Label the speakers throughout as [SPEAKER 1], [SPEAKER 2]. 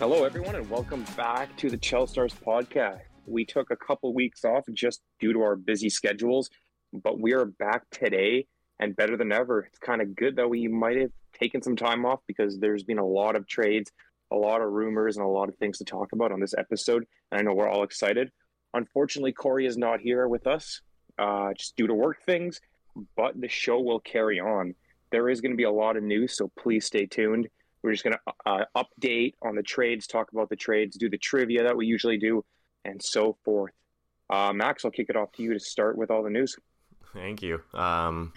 [SPEAKER 1] Hello, everyone, and welcome back to the Chel Stars podcast. We took a couple weeks off just due to our busy schedules, but we are back today and better than ever. It's kind of good that we might have taken some time off because there's been a lot of trades, a lot of rumors, and a lot of things to talk about on this episode. And I know we're all excited. Unfortunately, Corey is not here with us uh, just due to work things, but the show will carry on. There is going to be a lot of news, so please stay tuned. We're just going to uh, update on the trades, talk about the trades, do the trivia that we usually do, and so forth. Uh, Max, I'll kick it off to you to start with all the news.
[SPEAKER 2] Thank you. Um,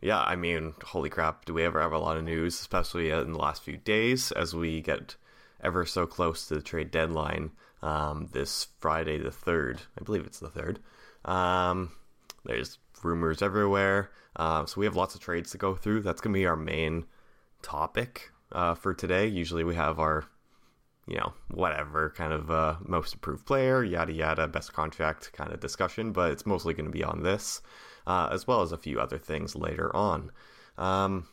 [SPEAKER 2] yeah, I mean, holy crap, do we ever have a lot of news, especially in the last few days as we get ever so close to the trade deadline um, this Friday, the 3rd. I believe it's the 3rd. Um, there's rumors everywhere. Uh, so we have lots of trades to go through. That's going to be our main topic uh, for today. Usually we have our, you know, whatever kind of uh, most approved player, yada yada, best contract kind of discussion, but it's mostly going to be on this, uh, as well as a few other things later on. Um,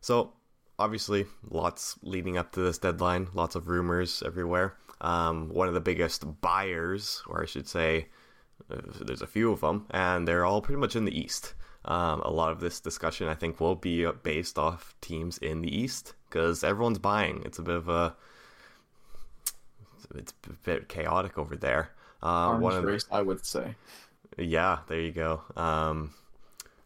[SPEAKER 2] so obviously, lots leading up to this deadline, lots of rumors everywhere. Um, one of the biggest buyers, or I should say, uh, there's a few of them, and they're all pretty much in the East. Um, a lot of this discussion, I think, will be based off teams in the East because everyone's buying. It's a bit of a it's a bit chaotic over there.
[SPEAKER 3] Uh, one of race, the, I would say.
[SPEAKER 2] Yeah, there you go. Um,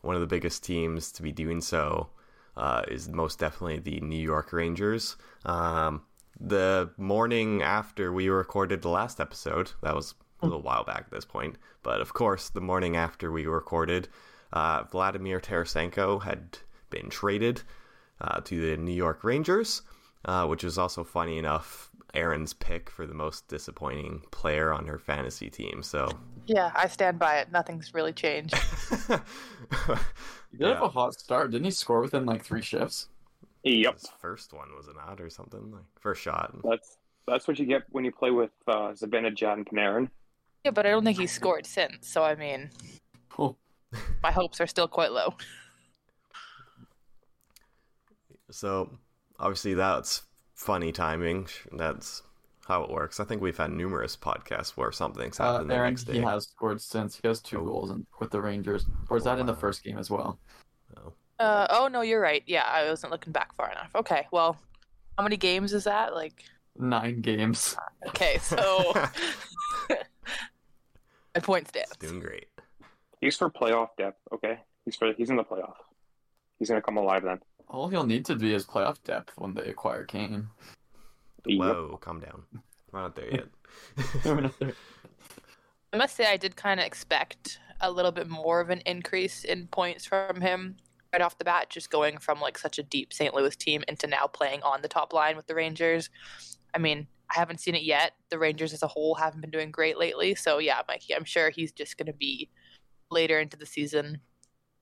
[SPEAKER 2] one of the biggest teams to be doing so uh, is most definitely the New York Rangers. Um, the morning after we recorded the last episode, that was a little while back at this point, but of course, the morning after we recorded, uh, Vladimir Tarasenko had been traded uh, to the New York Rangers, uh, which was also funny enough Erin's pick for the most disappointing player on her fantasy team. So
[SPEAKER 4] yeah, I stand by it. Nothing's really changed.
[SPEAKER 3] he did yeah. have a hot start. Didn't he score within like three shifts?
[SPEAKER 1] Yep.
[SPEAKER 2] His first one was an odd or something like first shot.
[SPEAKER 1] That's that's what you get when you play with uh, Zibanejad and Panarin.
[SPEAKER 4] Yeah, but I don't think he's scored since. So I mean, oh. My hopes are still quite low.
[SPEAKER 2] So obviously that's funny timing. That's how it works. I think we've had numerous podcasts where something's uh, happened uh, Erin, the next day.
[SPEAKER 3] He has scored since. He has two oh. goals in, with the Rangers. Or is that in the first game as well?
[SPEAKER 4] Oh. Uh, oh no, you're right. Yeah, I wasn't looking back far enough. Okay, well, how many games is that? Like
[SPEAKER 3] nine games.
[SPEAKER 4] Okay, so my point stands.
[SPEAKER 2] doing great.
[SPEAKER 1] He's for playoff depth. Okay, he's for he's in the playoff. He's gonna come alive then.
[SPEAKER 3] All he'll need to be is playoff depth when they acquire Kane.
[SPEAKER 2] Whoa, yep. calm down. We're not there yet.
[SPEAKER 4] I must say, I did kind of expect a little bit more of an increase in points from him right off the bat, just going from like such a deep St. Louis team into now playing on the top line with the Rangers. I mean, I haven't seen it yet. The Rangers as a whole haven't been doing great lately. So yeah, Mikey, I'm sure he's just going to be later into the season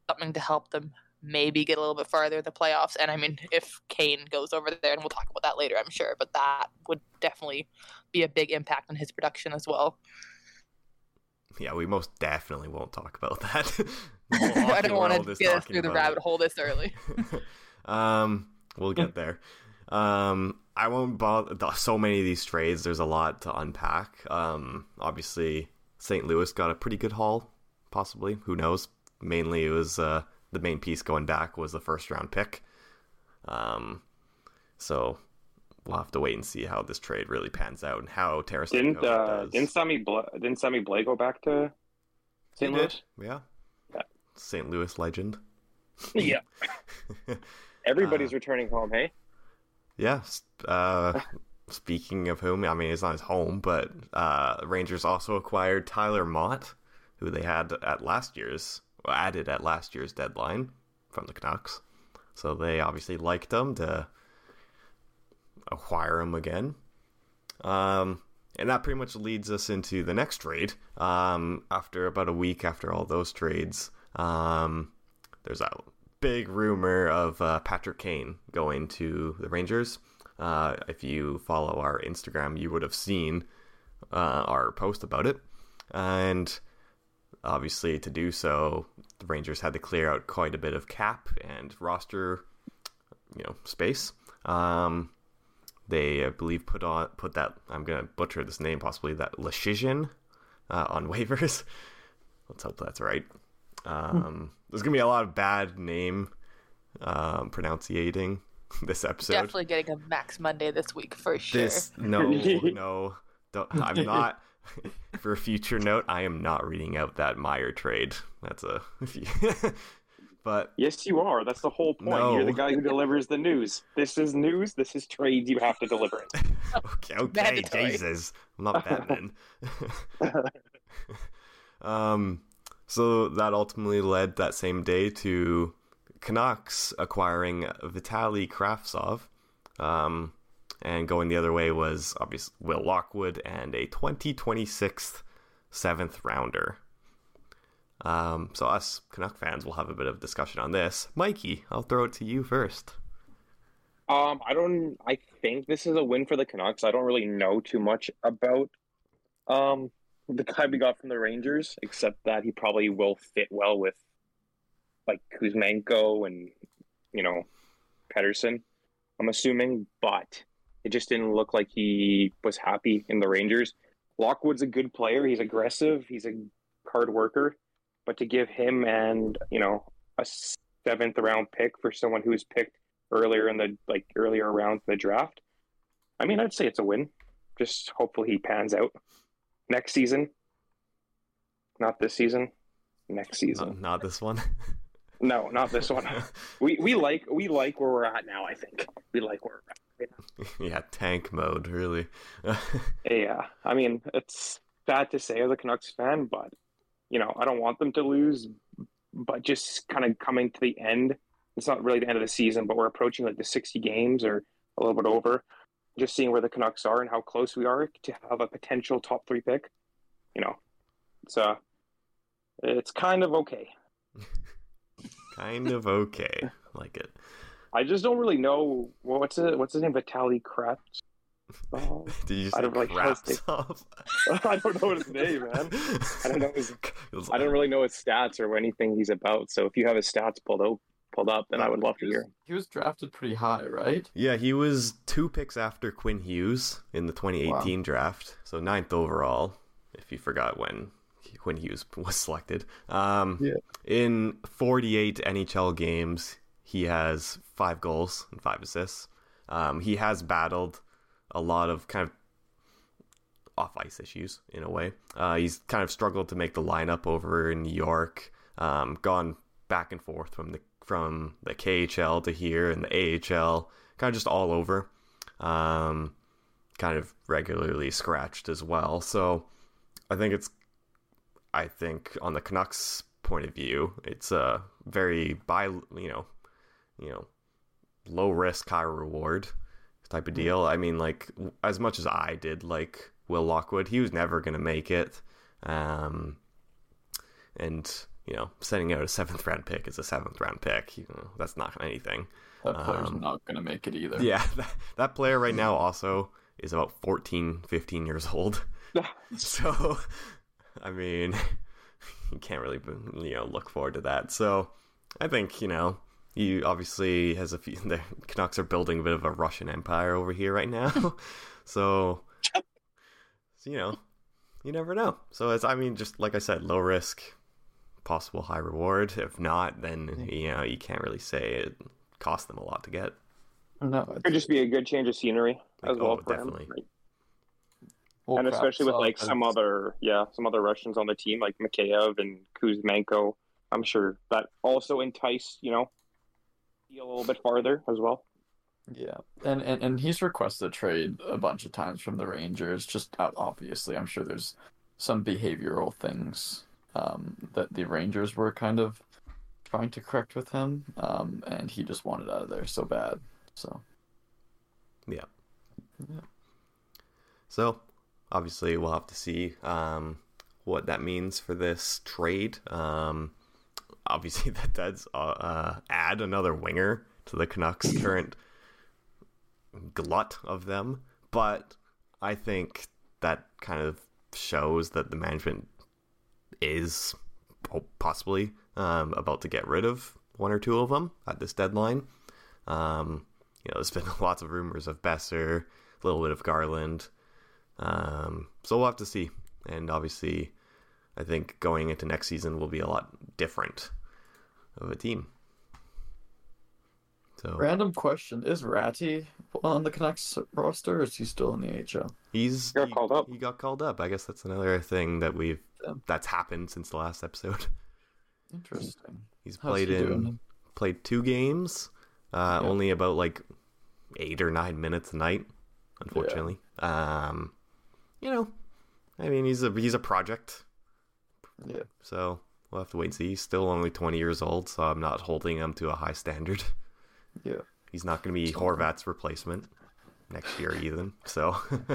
[SPEAKER 4] something to help them maybe get a little bit farther in the playoffs. And I mean, if Kane goes over there, and we'll talk about that later, I'm sure, but that would definitely be a big impact on his production as well.
[SPEAKER 2] Yeah, we most definitely won't talk about that.
[SPEAKER 4] I don't want to get us through the rabbit it. hole this early.
[SPEAKER 2] um, we'll get there. Um, I won't bother. So many of these trades, there's a lot to unpack. Um, obviously, St. Louis got a pretty good haul, possibly. Who knows? Mainly, it was uh, the main piece going back was the first round pick. Um, so we'll have to wait and see how this trade really pans out and how Tarasenko
[SPEAKER 1] didn't
[SPEAKER 2] uh,
[SPEAKER 1] didn't Sammy Bla- didn't Sammy Blais go back to St. Louis?
[SPEAKER 2] Yeah. yeah, St. Louis legend.
[SPEAKER 1] yeah, everybody's uh, returning home. Hey.
[SPEAKER 2] Yeah. Uh, speaking of whom, I mean it's not his home, but uh, Rangers also acquired Tyler Motte, who they had at last year's added at last year's deadline from the Canucks. So they obviously liked him to acquire him again. Um, and that pretty much leads us into the next trade. Um, after about a week after all those trades, um, there's a big rumor of uh, Patrick Kane going to the Rangers. Uh, if you follow our Instagram, you would have seen uh, our post about it. And obviously, to do so, the Rangers had to clear out quite a bit of cap and roster, you know, space. Um, they I believe put on put that I'm gonna butcher this name possibly that Leschyshyn uh, on waivers. Let's hope that's right. Um, there's gonna be a lot of bad name um, pronunciating this episode.
[SPEAKER 4] Definitely getting a Max Monday this week for sure.
[SPEAKER 2] This no no don't, I'm not. For a future note, I am not reading out that Meyer trade. That's a. but
[SPEAKER 1] Yes, you are. That's the whole point.
[SPEAKER 2] No.
[SPEAKER 1] You're the guy who delivers the news. This is news. This is trades. You have to deliver it.
[SPEAKER 2] okay, okay, Jesus, I'm not Batman. um, so that ultimately led that same day to Canucks acquiring Vitali Kravtsov. Um, and going the other way was obviously Will Lockwood and a 2026 seventh rounder. Um, so us Canuck fans will have a bit of discussion on this. Mikey, I'll throw it to you first.
[SPEAKER 1] Um, I don't. I think this is a win for the Canucks. I don't really know too much about um the guy we got from the Rangers, except that he probably will fit well with like Kuzmenko and you know Pettersson. I'm assuming, but it just didn't look like he was happy in the Rangers. Lockwood's a good player. He's aggressive. He's a hard worker. But to give him and you know a seventh round pick for someone who was picked earlier in the like earlier rounds in the draft, I mean, I'd say it's a win. Just hopefully he pans out next season. Not this season. Next season.
[SPEAKER 2] Not, not this one.
[SPEAKER 1] No, not this one. we we like we like where we're at now. I think we like where we're at.
[SPEAKER 2] yeah, tank mode, really.
[SPEAKER 1] Yeah, I mean it's bad to say as a Canucks fan, but you know I don't want them to lose. But just kind of coming to the end, it's not really the end of the season, but we're approaching like the sixty games or a little bit over. Just seeing where the Canucks are and how close we are to have a potential top three pick, you know, it's uh, it's kind of okay.
[SPEAKER 2] Kind of okay. Like it.
[SPEAKER 1] I just don't really know well, what's it. What's his name? Vitaly Kravts. Oh,
[SPEAKER 2] Did you
[SPEAKER 1] I
[SPEAKER 2] say
[SPEAKER 1] don't like hesitate.
[SPEAKER 2] Kravtsov?
[SPEAKER 1] I don't know his name, man. I don't know his. I don't really know his stats or anything he's about. So if you have his stats pulled up, pulled up, then I would love to hear.
[SPEAKER 3] He was drafted pretty high, right?
[SPEAKER 2] Yeah, he was two picks after Quinn Hughes in the 2018 draft, so ninth overall. If you forgot when Quinn Hughes was selected. Um,
[SPEAKER 3] Yeah.
[SPEAKER 2] In 48 NHL games, he has five goals and five assists. Um, he has battled a lot of kind of off ice issues in a way. Uh, he's kind of struggled to make the lineup over in New York. Um, gone back and forth from the from the KHL to here and the AHL, kind of just all over. Um, kind of regularly scratched as well. So I think it's I think on the Canucks point of view, it's a very by you know, you know, low risk, high reward type of deal. I mean, like as much as I did like Will Lockwood, he was never going to make it. Um, and you know, sending out a seventh round pick is a seventh round pick. You know, that's not anything.
[SPEAKER 3] That player's
[SPEAKER 2] Um,
[SPEAKER 3] not going to make it either.
[SPEAKER 2] Yeah, that, that player right now also is about 14, 15 years old. So, I mean, you can't really, you know, look forward to that. So, I think you know, he obviously has a few. The Canucks are building a bit of a Russian empire over here right now. so, so, you know, you never know. So it's, I mean, just like I said, low risk, possible high reward. If not, then you know, you can't really say it cost them a lot to get.
[SPEAKER 3] No,
[SPEAKER 1] it
[SPEAKER 3] Could
[SPEAKER 1] just be a good change of scenery as well
[SPEAKER 2] oh,
[SPEAKER 1] for him.
[SPEAKER 2] Definitely.
[SPEAKER 3] well,
[SPEAKER 1] and especially with like some other yeah some other Russians on the team like Mikheyev and Kuzmenko. I'm sure that also enticed you know a little bit farther as well.
[SPEAKER 3] Yeah, and, and and he's requested a trade a bunch of times from the Rangers. Just obviously, I'm sure there's some behavioral things um, that the Rangers were kind of trying to correct with him, um, and he just wanted out of there so bad. So
[SPEAKER 2] Yeah.
[SPEAKER 3] Yeah.
[SPEAKER 2] So, obviously, we'll have to see um, what that means for this trade. Um, obviously, that does uh, uh, add another winger to the Canucks' current glut of them. But I think that kind of shows that the management is possibly um, about to get rid of one or two of them at this deadline. Um, you know, there's been lots of rumors of Boeser a little bit of Garland. Um, so we'll have to see. And obviously, I think going into next season will be a lot different of a team. So
[SPEAKER 3] Random question: Is Räty on the Canucks roster, or is he still in the AHL?
[SPEAKER 2] he's
[SPEAKER 1] He got
[SPEAKER 2] he,
[SPEAKER 1] called up.
[SPEAKER 2] He got called up. I guess that's another thing that we've
[SPEAKER 3] Yeah.
[SPEAKER 2] that's happened since the last episode.
[SPEAKER 3] Interesting.
[SPEAKER 2] He's
[SPEAKER 3] How's
[SPEAKER 2] played
[SPEAKER 3] he
[SPEAKER 2] in
[SPEAKER 3] doing?
[SPEAKER 2] played two games, uh,
[SPEAKER 3] Yeah.
[SPEAKER 2] only about like eight or nine minutes a night, unfortunately. Um, you know, I mean, he's a he's a project,
[SPEAKER 3] Yeah.
[SPEAKER 2] so we'll have to wait and see. He's still only twenty years old, so I'm not holding him to a high standard.
[SPEAKER 3] Yeah.
[SPEAKER 2] He's not going to be Horvat's replacement next year, even. So,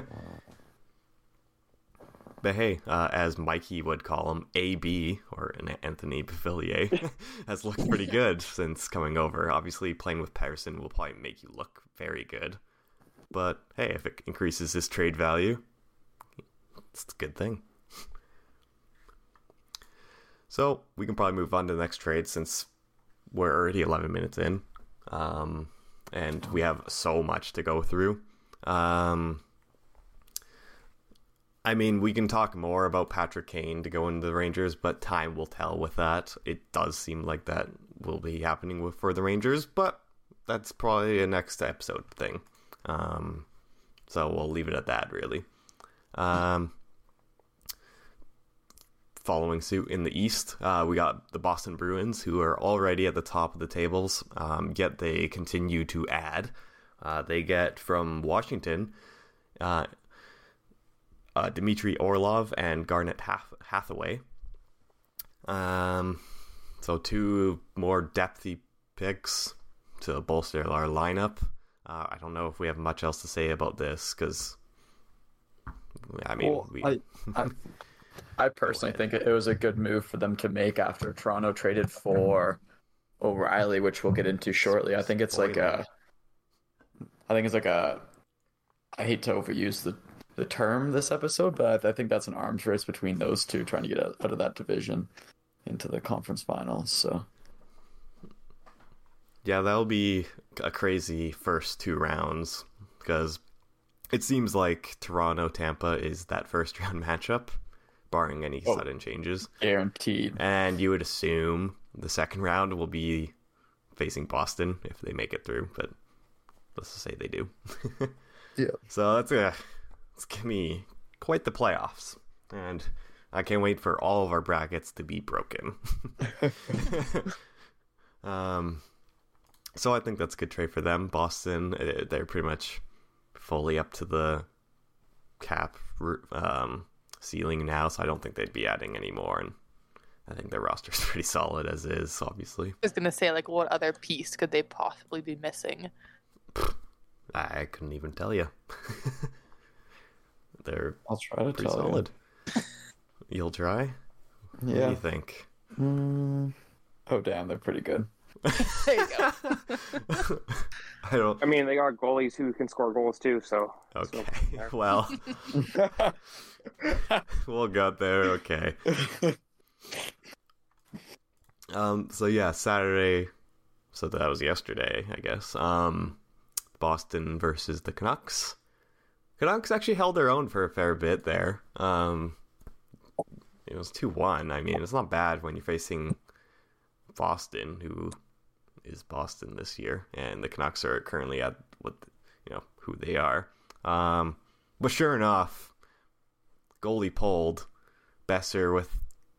[SPEAKER 2] but hey, uh, as Mikey would call him, AB or Anthony Beauvillier has looked pretty good since coming over. Obviously, playing with Pettersson will probably make you look very good. But hey, if it increases his trade value, it's a good thing. So we can probably move on to the next trade since we're already 11 minutes in um, and we have so much to go through. Um, I mean, we can talk more about Patrick Kane to go into the Rangers, but time will tell with that. It does seem like that will be happening with for the Rangers, but that's probably a next episode thing. Um, so we'll leave it at that, really. Um, following suit in the East, uh, we got the Boston Bruins, who are already at the top of the tables, um, yet they continue to add. Uh, they get from Washington uh, uh, Dmitry Orlov and Garnet Hath- Hathaway. Um, so two more depthy picks to bolster our lineup. Uh, I don't know if we have much else to say about this because, I mean,
[SPEAKER 3] Well,
[SPEAKER 2] we,
[SPEAKER 3] I, I, I personally think it was a good move for them to make after Toronto traded for O'Reilly, which we'll get into shortly. I think it's like a, I think it's like a, I hate to overuse the the term this episode, but I, think that's an arms race between those two trying to get out, out of that division into the conference finals. So
[SPEAKER 2] Yeah, that'll be a crazy first two rounds because it seems like Toronto Tampa is that first round matchup, barring any
[SPEAKER 3] Oh.
[SPEAKER 2] sudden changes.
[SPEAKER 3] guaranteed.
[SPEAKER 2] And you would assume the second round will be facing Boston if they make it through, but let's just say they do.
[SPEAKER 3] Yeah.
[SPEAKER 2] So that's a it's gonna be quite the playoffs, and I can't wait for all of our brackets to be broken. um, so I think that's a good trade for them. Boston, uh, they're pretty much fully up to the cap um, ceiling now, so I don't think they'd be adding any more. And I think their roster's pretty solid as is, obviously.
[SPEAKER 4] I was gonna say like what other piece could they possibly be missing?
[SPEAKER 2] I couldn't even tell you. they're
[SPEAKER 3] I'll try to
[SPEAKER 2] pretty
[SPEAKER 3] tell
[SPEAKER 2] solid. You'll try.
[SPEAKER 3] you.
[SPEAKER 2] What do you think?
[SPEAKER 3] Mm. Oh damn, they're pretty good.
[SPEAKER 4] There you go.
[SPEAKER 2] I don't.
[SPEAKER 1] I mean, they got goalies who can score goals too. So
[SPEAKER 2] Okay.
[SPEAKER 1] So,
[SPEAKER 2] Well, we'll get there. Okay. Um. So yeah, Saturday. So that was yesterday, I guess. Um, Boston versus the Canucks. Canucks actually held their own for a fair bit there. Um, it was two one. I mean, it's not bad when you're facing Boston, who is Boston this year, and the Canucks are currently at what you know who they are. Um, but sure enough, goalie pulled Boeser with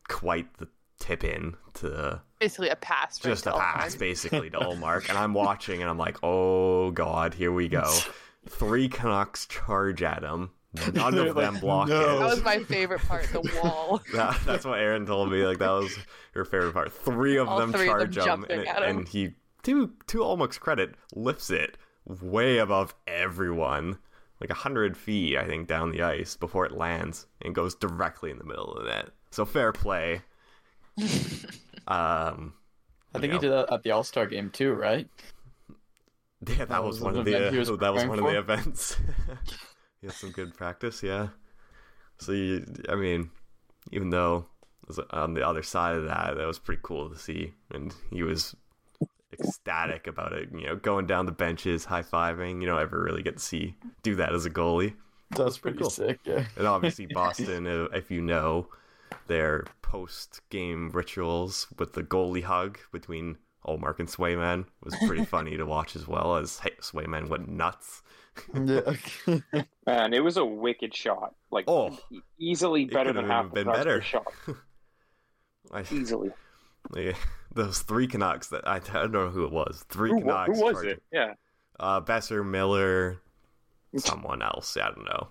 [SPEAKER 2] quite the tip in to
[SPEAKER 4] Basically a pass.
[SPEAKER 2] just a pass
[SPEAKER 4] Ullmark.
[SPEAKER 2] basically to Ullmark, and I'm watching and I'm like, oh god, here we go. Three Canucks charge at him. None
[SPEAKER 3] They're
[SPEAKER 2] of them
[SPEAKER 3] like,
[SPEAKER 2] block
[SPEAKER 3] "No."
[SPEAKER 4] That was my favorite part. The wall.
[SPEAKER 2] That, that's what Erin told me. Like that was her favorite part. Three of
[SPEAKER 4] All
[SPEAKER 2] them
[SPEAKER 4] three of them
[SPEAKER 2] charge him, and,
[SPEAKER 4] at him.
[SPEAKER 2] and he, to to Ullmark's credit, lifts it way above everyone, like hundred feet, I think, down the ice before it lands and goes directly in the middle of the net. So fair play. um,
[SPEAKER 3] I think
[SPEAKER 2] you
[SPEAKER 3] he did that at the All Star game too, right?
[SPEAKER 2] Yeah, that,
[SPEAKER 3] That
[SPEAKER 2] was,
[SPEAKER 3] was
[SPEAKER 2] one of the
[SPEAKER 3] event he was
[SPEAKER 2] uh, that was
[SPEAKER 3] preparing
[SPEAKER 2] one of the events. He has some good practice, yeah. So you, I mean, even though on the other side of that, that was pretty cool to see, and he was ecstatic about it. You know, going down the benches, high fiving. You don't ever really get to see do that as a goalie.
[SPEAKER 3] That's pretty
[SPEAKER 2] Cool.
[SPEAKER 3] sick. Yeah.
[SPEAKER 2] And obviously, Boston, if you know, their post game rituals with the goalie hug between Ullmark and Swayman was pretty funny to watch as well as hey, Swayman went nuts.
[SPEAKER 3] Yeah.
[SPEAKER 1] Man, it was a wicked shot. Like
[SPEAKER 2] Oh.
[SPEAKER 1] easily better
[SPEAKER 2] could
[SPEAKER 1] than half
[SPEAKER 2] been
[SPEAKER 1] the
[SPEAKER 2] better.
[SPEAKER 1] shot.
[SPEAKER 2] I,
[SPEAKER 1] Easily.
[SPEAKER 2] yeah, those three Canucks that I, I don't know who it was. Three
[SPEAKER 1] Who,
[SPEAKER 2] Canucks.
[SPEAKER 1] who was
[SPEAKER 2] charging-
[SPEAKER 1] it? Yeah.
[SPEAKER 2] Uh, Boeser, Miller, someone else. I don't know.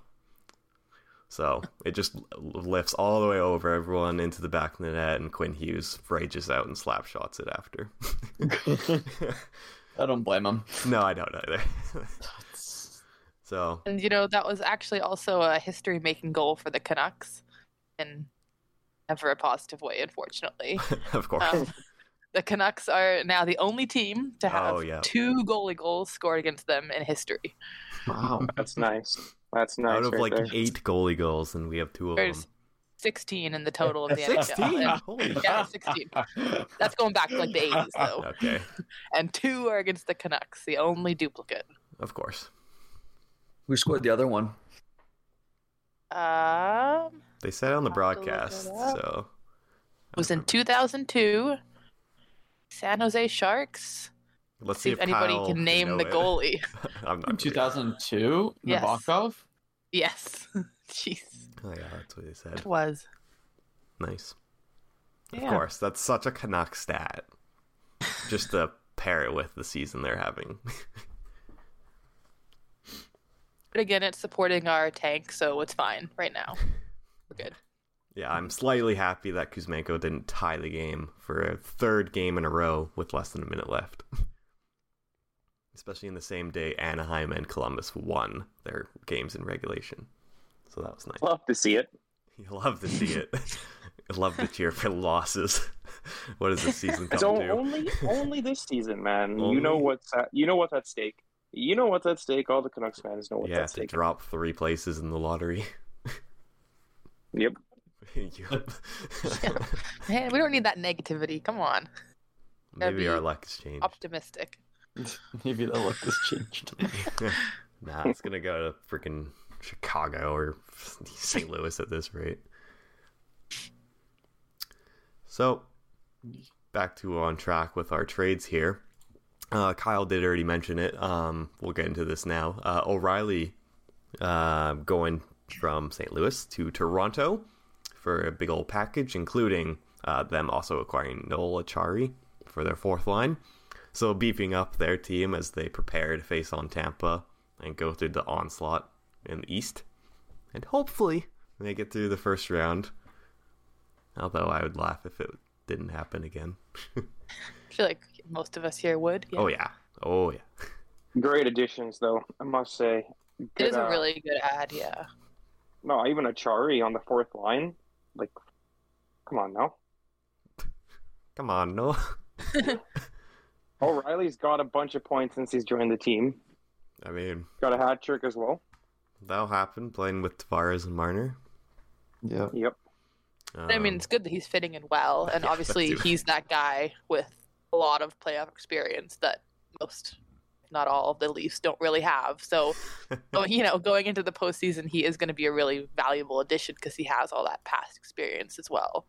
[SPEAKER 2] So it just lifts all the way over everyone into the back of the net, and Quinn Hughes rages out and slap shots it after.
[SPEAKER 3] I don't blame him.
[SPEAKER 2] no, I don't either. So
[SPEAKER 4] And you know that was actually also a history-making goal for the Canucks, in never a positive way, unfortunately.
[SPEAKER 2] of course,
[SPEAKER 4] Um, the Canucks are now the only team to have
[SPEAKER 2] Oh, yeah.
[SPEAKER 4] two goalie goals scored against them in history.
[SPEAKER 3] Wow.
[SPEAKER 1] That's nice. That's nice.
[SPEAKER 2] out of
[SPEAKER 1] right
[SPEAKER 2] like
[SPEAKER 1] there.
[SPEAKER 2] eight goalie goals, and we have two of them.
[SPEAKER 4] 16 in the total of the NHL.
[SPEAKER 2] Sixteen.
[SPEAKER 4] And-
[SPEAKER 2] Holy
[SPEAKER 4] Yeah, 16. That's going back to like the 80s though.
[SPEAKER 2] Okay,
[SPEAKER 4] And two are against the Canucks, the only duplicate.
[SPEAKER 2] of course.
[SPEAKER 3] Who scored the other one?
[SPEAKER 4] Um,
[SPEAKER 2] They said on the
[SPEAKER 4] Have to look it
[SPEAKER 2] broadcast, so
[SPEAKER 4] it was in 2002. San Jose Sharks.
[SPEAKER 2] let's
[SPEAKER 4] See if anybody
[SPEAKER 2] Kyle
[SPEAKER 4] can name the
[SPEAKER 2] it.
[SPEAKER 4] goalie.
[SPEAKER 2] I'm not.
[SPEAKER 3] 2002?
[SPEAKER 4] Yes.
[SPEAKER 3] Nabokov?
[SPEAKER 4] Yes. Jeez.
[SPEAKER 2] Oh yeah, that's what they said.
[SPEAKER 4] It was.
[SPEAKER 2] Nice. Of course, that's such a Canuck stat. Just to pair it with the season they're having.
[SPEAKER 4] But again, it's supporting our tank, so it's fine right now. We're good.
[SPEAKER 2] yeah, I'm slightly happy that Kuzmenko didn't tie the game for a third game in a row with less than a minute left. Especially in the same day Anaheim and Columbus won their games in regulation. So that was nice.
[SPEAKER 1] Love to see it.
[SPEAKER 2] You love to see it. Love to cheer for losses. what does this season come
[SPEAKER 1] So
[SPEAKER 2] to?
[SPEAKER 1] only only this season, man.
[SPEAKER 2] Only-
[SPEAKER 1] You know what's at, you know what's at stake. You know what's at stake. All the Canucks fans know what's
[SPEAKER 2] yeah,
[SPEAKER 1] at stake.
[SPEAKER 2] Yeah, to drop three places in the lottery.
[SPEAKER 1] Yep.
[SPEAKER 2] Yup.
[SPEAKER 4] Man, we don't need that negativity. Come on.
[SPEAKER 2] Maybe our luck has changed.
[SPEAKER 4] Optimistic.
[SPEAKER 3] Maybe the look has changed.
[SPEAKER 2] nah, it's gonna go to freaking Chicago or St. Louis at this rate. So, back to on track with our trades here. Uh, Kyle did already mention it. Um, we'll get into this now. Uh, O'Reilly uh, going from St. Louis to Toronto for a big old package, including uh, them also acquiring Noel Acciari for their fourth line. So beefing up their team as they prepare to face on Tampa and go through the onslaught in the East. And hopefully they get through the first round. Although I would laugh if it didn't happen again.
[SPEAKER 4] I feel like most of us here would. Yeah.
[SPEAKER 2] Oh yeah. Oh yeah.
[SPEAKER 1] Great additions, though. I must say.
[SPEAKER 4] it is a
[SPEAKER 1] uh,
[SPEAKER 4] really good ad. Yeah.
[SPEAKER 1] no, even Acciari on the fourth line. Like, come on now.
[SPEAKER 2] Come on, no.
[SPEAKER 1] O'Reilly's got a bunch of points since he's joined the team.
[SPEAKER 2] I mean,
[SPEAKER 1] Got a hat trick as well.
[SPEAKER 2] that'll happen playing with Tavares and Marner.
[SPEAKER 3] yeah.
[SPEAKER 1] Yep.
[SPEAKER 4] But I mean,
[SPEAKER 2] Um,
[SPEAKER 4] it's good that he's fitting in well, and
[SPEAKER 2] yeah,
[SPEAKER 4] obviously he's that guy with a lot of playoff experience that most, if not all, of the Leafs don't really have. So, you know, going into the postseason, he is going to be a really valuable addition because he has all that past experience as well,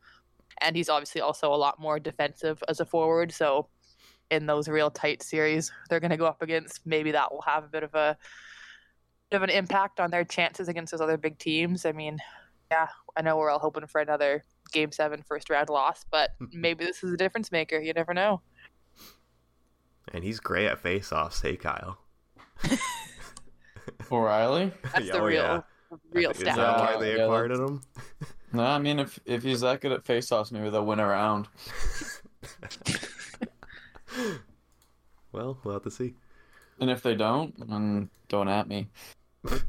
[SPEAKER 4] and he's obviously also a lot more defensive as a forward. So, in those real tight series they're going to go up against, maybe that will have a bit of a bit of an impact on their chances against those other big teams. I mean, yeah, I know we're all hoping for another game seven first round loss, but maybe this is a difference maker. You never know.
[SPEAKER 2] And he's great at face-offs. Hey, Kyle.
[SPEAKER 3] O'Reilly?
[SPEAKER 4] That's
[SPEAKER 2] Yeah,
[SPEAKER 4] the
[SPEAKER 2] oh,
[SPEAKER 4] real,
[SPEAKER 2] yeah.
[SPEAKER 4] real
[SPEAKER 2] Is that why they
[SPEAKER 3] yeah,
[SPEAKER 2] acquired him?
[SPEAKER 3] No, I mean if if he's that good at faceoffs, maybe they'll win a round.
[SPEAKER 2] well, we'll have to see.
[SPEAKER 3] And if they don't, then don't at me.
[SPEAKER 2] Okay.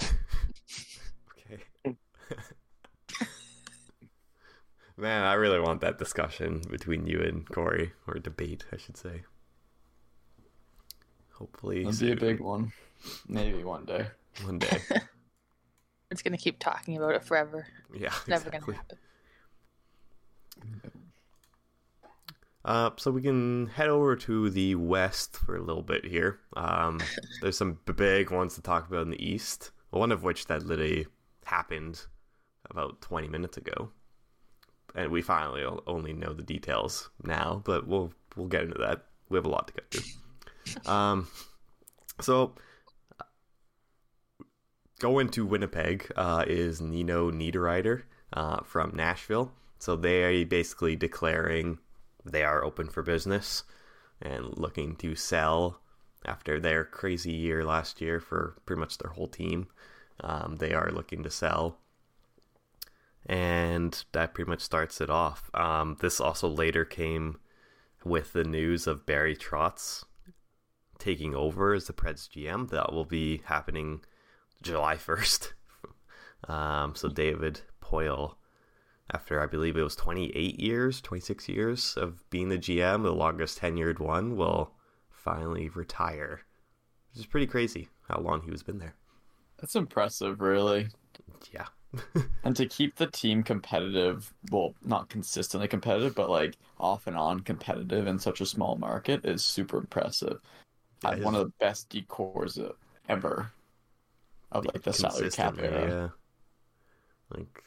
[SPEAKER 2] Man, I really want that discussion between you and Corey, or debate, I should say. Hopefully,
[SPEAKER 3] It'll be a big one. Maybe one day.
[SPEAKER 2] one day.
[SPEAKER 4] It's going to keep talking about it forever.
[SPEAKER 2] Yeah,
[SPEAKER 4] It's never
[SPEAKER 2] exactly.
[SPEAKER 4] going to happen.
[SPEAKER 2] Uh, so we can head over to the west for a little bit here. Um, there's some big ones to talk about in the east. One of which that literally happened about 20 minutes ago, and we finally only know the details now. But we'll we'll get into that. We have a lot to get to. Um, so going to Winnipeg uh, is Nino Niederreiter uh, from Nashville. So they are basically declaring they are open for business and looking to sell after their crazy year last year for pretty much their whole team. Um, they are looking to sell. And that pretty much starts it off. Um, this also later came with the news of Barry Trotz taking over as the Preds GM. That will be happening July 1st. um, so David Poile, after I believe it was 28 years, 26 years of being the GM, the longest tenured one, will finally retire. Which is pretty crazy how long he was been there.
[SPEAKER 3] That's impressive, really.
[SPEAKER 2] Yeah.
[SPEAKER 3] and to keep the team competitive, well, not consistently competitive, but like off and on competitive in such a small market is super impressive. One of the best decors ever of like the salary cap era.
[SPEAKER 2] Yeah. Like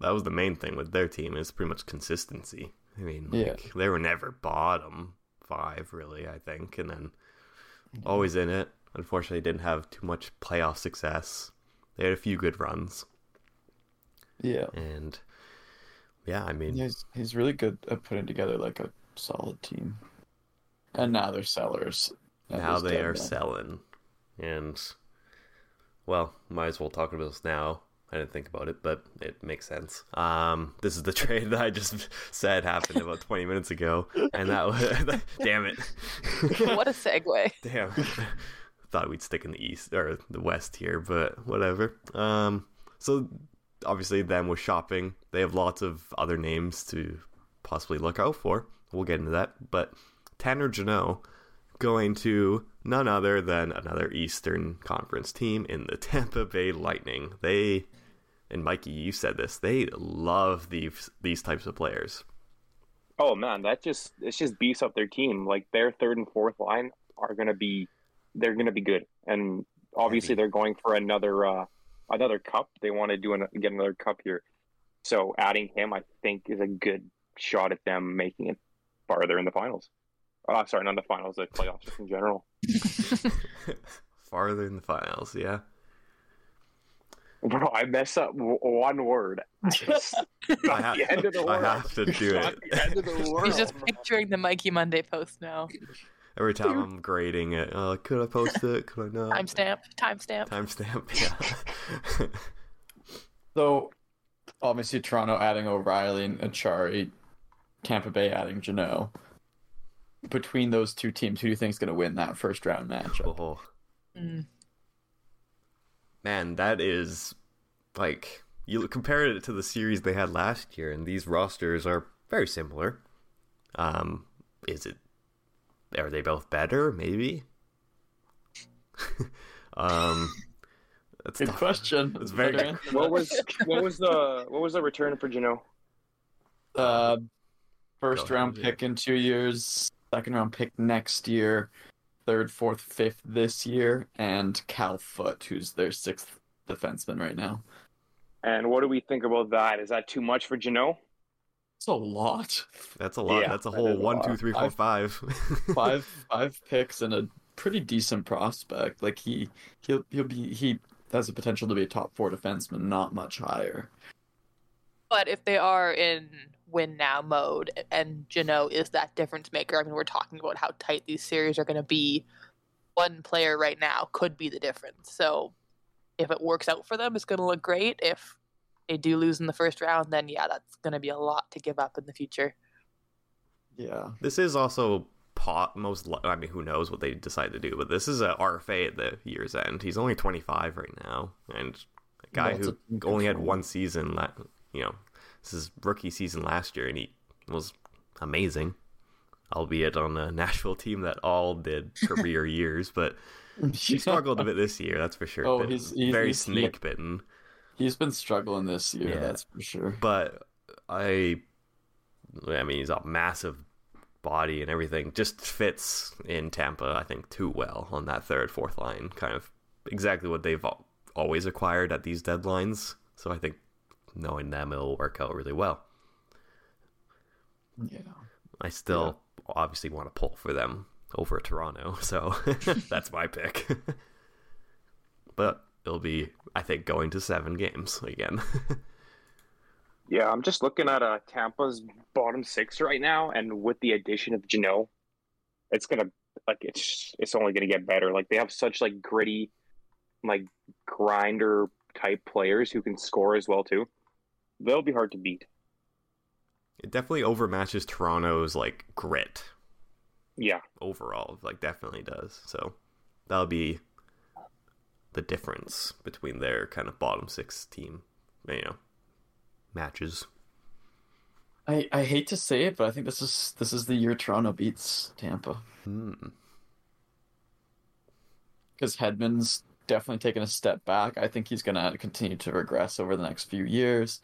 [SPEAKER 2] that was the main thing with their team is pretty much consistency. I mean, like,
[SPEAKER 3] Yeah.
[SPEAKER 2] they were never bottom five, really. I think, and then always in it. Unfortunately, didn't have too much playoff success. They had a few good runs,
[SPEAKER 3] Yeah.
[SPEAKER 2] and yeah, I mean,
[SPEAKER 3] He's he's really good at putting together like a solid team. And now they're sellers. That
[SPEAKER 2] now
[SPEAKER 3] was
[SPEAKER 2] they are
[SPEAKER 3] man.
[SPEAKER 2] selling, and well, might as well talk about this now. I didn't think about it, but it makes sense. Um, this is the trade that I just said happened about 20 minutes ago, and that was damn it,
[SPEAKER 4] what a segue.
[SPEAKER 2] damn. Thought we'd stick in the east or the west here, but whatever. Um, so obviously, them with shopping, they have lots of other names to possibly look out for. We'll get into that, but Tanner Jeannot going to none other than another Eastern Conference team in the Tampa Bay Lightning. They and Mikey, you said this. They love these these types of players.
[SPEAKER 1] Oh man, that just it's just beefs up their team. Like their third and fourth line are gonna be they're gonna be good, and obviously
[SPEAKER 2] Heavy.
[SPEAKER 1] they're going for another uh another cup. They want to do an, get another cup here, so adding him I think is a good shot at them making it farther in the finals. Oh, sorry, not the finals, the playoffs just in general.
[SPEAKER 2] Farther in the finals, yeah.
[SPEAKER 1] Bro, I mess up w- one word.
[SPEAKER 2] I,
[SPEAKER 1] not
[SPEAKER 2] ha-
[SPEAKER 1] the end of the
[SPEAKER 2] I have to do it.
[SPEAKER 1] the end of the world.
[SPEAKER 4] He's just
[SPEAKER 1] bro.
[SPEAKER 4] picturing the Mikey Monday post now.
[SPEAKER 2] Every time I'm grading it, uh, could I post it? Could I not?
[SPEAKER 4] Timestamp. Timestamp.
[SPEAKER 2] Timestamp, yeah.
[SPEAKER 3] So obviously Toronto adding O'Reilly and Acciari, Tampa Bay adding Jeannot. Between those two teams, who do you think is going to win that first round matchup?
[SPEAKER 2] oh.
[SPEAKER 4] Mm.
[SPEAKER 2] Man, that is like you compare it to the series they had last year, and these rosters are very similar. Um, is it? Are they both better? Maybe. um, that's
[SPEAKER 3] Good
[SPEAKER 2] tough.
[SPEAKER 3] question.
[SPEAKER 2] It's very-
[SPEAKER 3] Better answer
[SPEAKER 1] What was what was the what was the return for Jeannot?
[SPEAKER 3] uh, first
[SPEAKER 2] Go
[SPEAKER 3] round
[SPEAKER 2] ahead, yeah.
[SPEAKER 3] pick in two years, second round pick next year, third, fourth, fifth this year, and Cal Foote, who's their sixth defenseman right now.
[SPEAKER 1] And what do we think about that? Is that too much for Jeannot?
[SPEAKER 3] It's a lot.
[SPEAKER 2] That's a lot.
[SPEAKER 1] Yeah,
[SPEAKER 2] that's a whole
[SPEAKER 3] is a
[SPEAKER 2] one,
[SPEAKER 3] lot.
[SPEAKER 2] two, three, four,
[SPEAKER 3] I've-
[SPEAKER 2] five.
[SPEAKER 3] five five picks and a pretty decent prospect. Like he he'll he'll be he has the potential to be a top four defenseman, not much higher.
[SPEAKER 4] But if they are in win now mode and Jeannot is that difference maker, I mean, we're talking about how tight these series are going to be. One player right now could be the difference. So if it works out for them, it's going to look great. If they do lose in the first round, then yeah, that's going to be a lot to give up in the future.
[SPEAKER 3] Yeah.
[SPEAKER 2] This is also pot most. I mean, who knows what they decide to do? But this is a RFA at the year's end. He's only 25 right now, and a guy
[SPEAKER 3] Lots
[SPEAKER 2] who
[SPEAKER 3] of
[SPEAKER 2] only had one season. La- you know, this is rookie season last year, and he was amazing, albeit on a Nashville team that all did career years. But he struggled a bit this year, that's for sure.
[SPEAKER 3] Oh, he's- he's-
[SPEAKER 2] very
[SPEAKER 3] he's-
[SPEAKER 2] snake bitten.
[SPEAKER 3] He's been struggling this year,
[SPEAKER 2] Yeah.
[SPEAKER 3] that's for sure.
[SPEAKER 2] But I, I mean, he's a massive body and everything just fits in Tampa, I think, too well on that third, fourth line. Kind of exactly what they've always acquired at these deadlines. So I think knowing them, it'll work out really well.
[SPEAKER 3] Yeah.
[SPEAKER 2] I still yeah. obviously want to pull for them over Toronto, so that's my pick. but it'll be, I think, going to seven games again.
[SPEAKER 1] yeah, I'm just looking at uh, Tampa's bottom six right now, and with the addition of Jeannot, it's gonna like it's it's only gonna get better. Like they have such like gritty, like grinder type players who can score as well too. They'll be hard to beat.
[SPEAKER 2] It definitely overmatches Toronto's like grit.
[SPEAKER 1] Yeah.
[SPEAKER 2] Overall, like definitely does. So that'll be the difference between their kind of bottom six team, you know, matches.
[SPEAKER 3] I, I hate to say it, but I think this is this is the year Toronto beats Tampa. Because hmm. Hedman's definitely taken a step back. I think he's going to continue to regress over the next few years.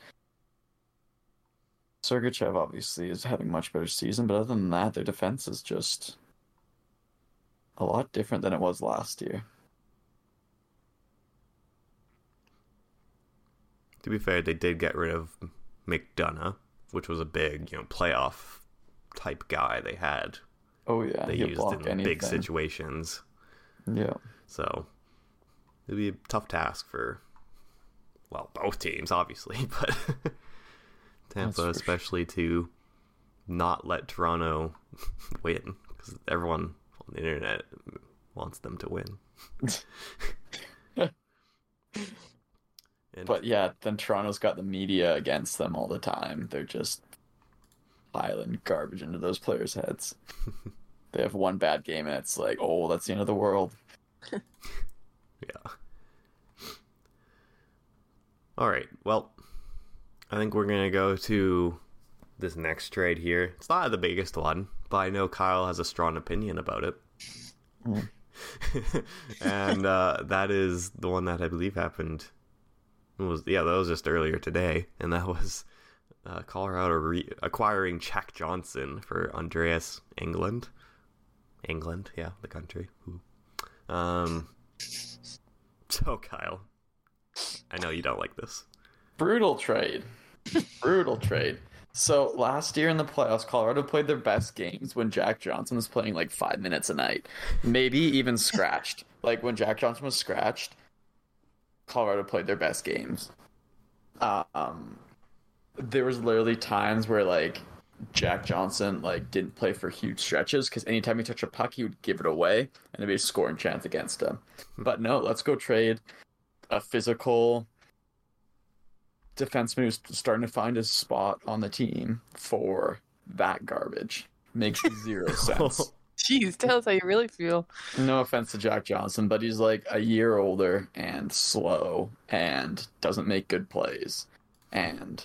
[SPEAKER 3] Sergachev obviously is having much better season, but other than that, their defense is just a lot different than it was last year.
[SPEAKER 2] To be fair, they did get rid of McDonagh, which was a big, you know, playoff type guy they had.
[SPEAKER 3] Oh yeah,
[SPEAKER 2] they used in anything. big situations.
[SPEAKER 3] Yeah.
[SPEAKER 2] So it'd be a tough task for, well, both teams, obviously, but Tampa, especially sure. to not let Toronto win because everyone on the internet wants them to win.
[SPEAKER 3] but yeah, then Toronto's got the media against them all the time. They're just piling garbage into those players' heads. they have one bad game and it's like, oh, that's the end of the world.
[SPEAKER 2] yeah. All right. Well, I think we're gonna go to this next trade here. It's not the biggest one, but I know Kyle has a strong opinion about it. And uh, that is the one that I believe happened. was yeah, that was just earlier today, and that was uh, Colorado re- acquiring Jack Johnson for Andreas Englund. England, yeah, the country. Um. So Kyle, I know you don't like this.
[SPEAKER 3] Brutal trade. Brutal trade. So last year in the playoffs, Colorado played their best games when Jack Johnson was playing like five minutes a night, maybe even scratched. like when Jack Johnson was scratched, Colorado played their best games. Um, there was literally times where like Jack Johnson like didn't play for huge stretches because anytime he touched a puck, he would give it away and there'd be a scoring chance against him. But no, let's go trade a physical defenseman who's starting to find his spot on the team for that garbage. Makes zero sense.
[SPEAKER 4] Jeez, tell us how you really feel.
[SPEAKER 3] No offense to Jack Johnson, but he's like a year older and slow and doesn't make good plays. And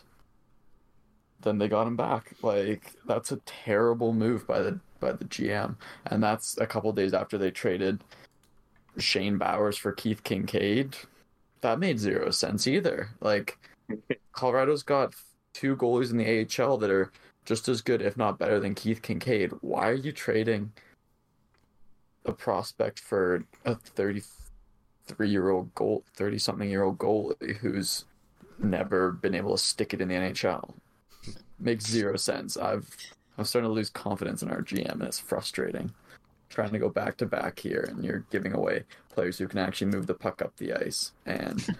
[SPEAKER 3] then they got him back. Like that's a terrible move by the by the GM. And that's a couple days after they traded Shane Bowers for Keith Kinkaid. That made zero sense either. Like Colorado's got two goalies in the AHL that are just as good, if not better, than Keith Kinkaid. Why are you trading a prospect for a 33 year old goal, 30 something year old goalie who's never been able to stick it in the NHL? Makes zero sense. I've I'm starting to lose confidence in our GM, and it's frustrating. Trying to go back to back here, and you're giving away players who can actually move the puck up the ice, and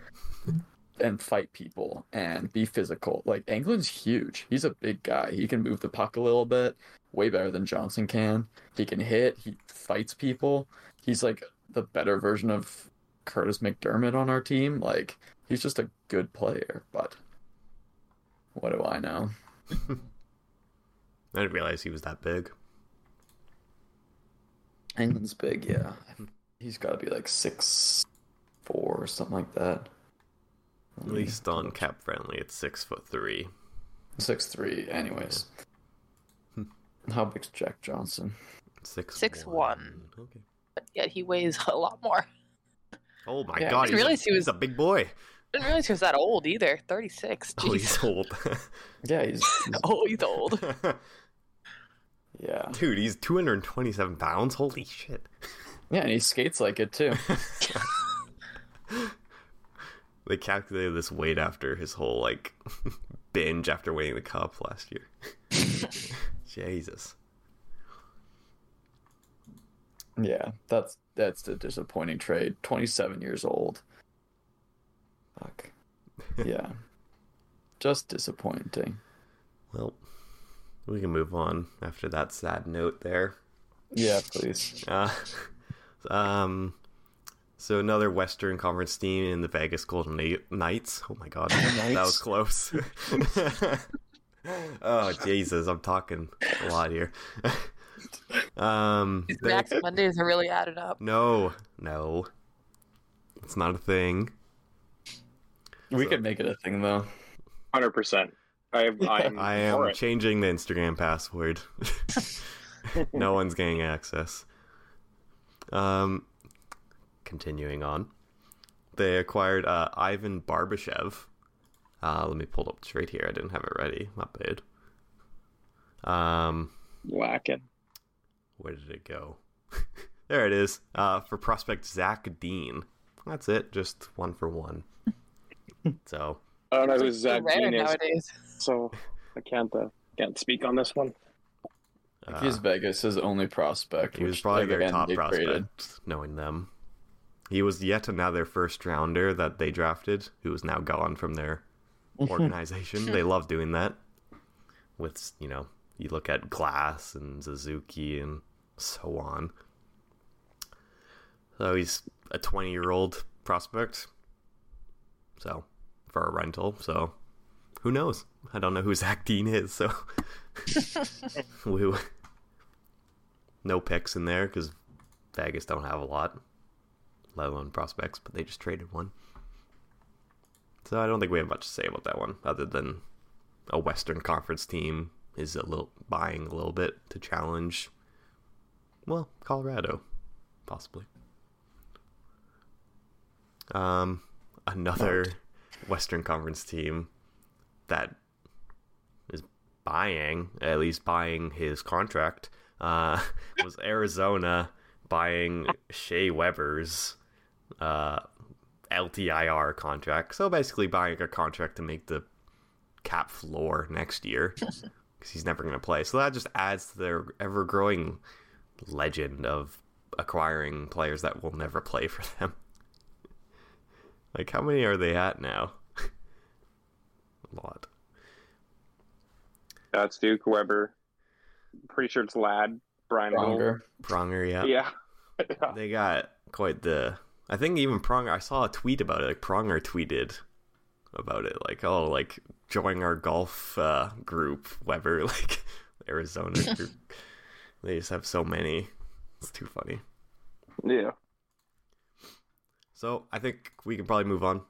[SPEAKER 3] and fight people and be physical. Like Englund's huge. He's a big guy. He can move the puck a little bit, way better than Johnson can. He can hit. He fights people. He's like the better version of Kurtis MacDermid on our team. Like he's just a good player. But what do I know?
[SPEAKER 2] I didn't realize he was that big.
[SPEAKER 3] Englund's big, yeah. He's got to be like six four or something like that.
[SPEAKER 2] At least on cap friendly, it's six foot three.
[SPEAKER 3] Six three, anyways. Yeah. How big's Jack Johnson?
[SPEAKER 2] Six
[SPEAKER 4] six one. one. Okay. But yet he weighs a lot more.
[SPEAKER 2] Oh my yeah, god! He's, a, he was, a big boy.
[SPEAKER 4] I didn't realize he was that old either. Thirty six.
[SPEAKER 2] Oh, oh, he's old.
[SPEAKER 3] yeah, he's, he's...
[SPEAKER 4] oh, he's old.
[SPEAKER 3] Yeah.
[SPEAKER 2] Dude, he's 227 pounds. Holy shit.
[SPEAKER 3] Yeah, and he skates like it too.
[SPEAKER 2] They calculated this weight after his whole like binge after winning the cup last year. Jesus.
[SPEAKER 3] yeah, that's that's the disappointing trade. Twenty seven years old. Fuck. Yeah. Just disappointing.
[SPEAKER 2] Well, we can move on after that sad note there.
[SPEAKER 3] Yeah, please.
[SPEAKER 2] Uh, um, so another Western Conference team in the Vegas Golden Knights. Oh my god, that was close. oh Jesus, I'm talking a lot here. um,
[SPEAKER 4] Max Mondays are really added up.
[SPEAKER 2] no, no, it's not a thing.
[SPEAKER 3] We
[SPEAKER 2] So-
[SPEAKER 3] could make it a thing though.
[SPEAKER 1] Hundred percent. I I'm
[SPEAKER 2] I am changing the Instagram password. no one's getting access. Um, continuing on, they acquired uh, Ivan Barbashev. Uh, let me pull it up straight here. I didn't have it ready. My bad. Um,
[SPEAKER 1] Whacking.
[SPEAKER 2] where did it go? there it is. Uh, for prospect Zach Dean. That's it. Just one for one. so
[SPEAKER 1] I don't know who Zach
[SPEAKER 4] rare
[SPEAKER 1] Dean is,
[SPEAKER 4] nowadays.
[SPEAKER 1] so I can't uh, can't speak on this one.
[SPEAKER 3] Like, he's
[SPEAKER 2] uh,
[SPEAKER 3] Vegas' only prospect.
[SPEAKER 2] He was
[SPEAKER 3] which,
[SPEAKER 2] probably
[SPEAKER 3] like,
[SPEAKER 2] their
[SPEAKER 3] again,
[SPEAKER 2] top
[SPEAKER 3] they
[SPEAKER 2] prospect,
[SPEAKER 3] traded.
[SPEAKER 2] knowing them. He was yet another first rounder that they drafted, who is now gone from their organization. they love doing that. With you know, you look at Glass and Suzuki and so on. So he's a twenty-year-old prospect. So for a rental, so who knows? I don't know who Zach Dean is, so we no picks in there because Vegas don't have a lot, let alone prospects, but they just traded one. So I don't think we have much to say about that one, other than a Western Conference team is a little buying a little bit to challenge, well, Colorado, possibly. Um, another Western Conference team that is buying, at least buying his contract, uh, was Arizona buying Shea Weber's uh, LTIR contract. So basically, buying a contract to make the cap floor next year because he's never going to play. So that just adds to their ever growing legend of acquiring players that will never play for them. like, how many are they at now? a lot.
[SPEAKER 1] That's Duke Weber. Pretty sure it's Lad Brian.
[SPEAKER 3] Pronger.
[SPEAKER 2] Pronger, yeah.
[SPEAKER 1] Yeah. yeah.
[SPEAKER 2] They got quite the. I think even Pronger. I saw a tweet about it. Like Pronger tweeted about it. Like, oh, like join our golf uh, group, Weber. Like Arizona group. they just have so many. It's too funny.
[SPEAKER 1] Yeah.
[SPEAKER 2] So I think we can probably move on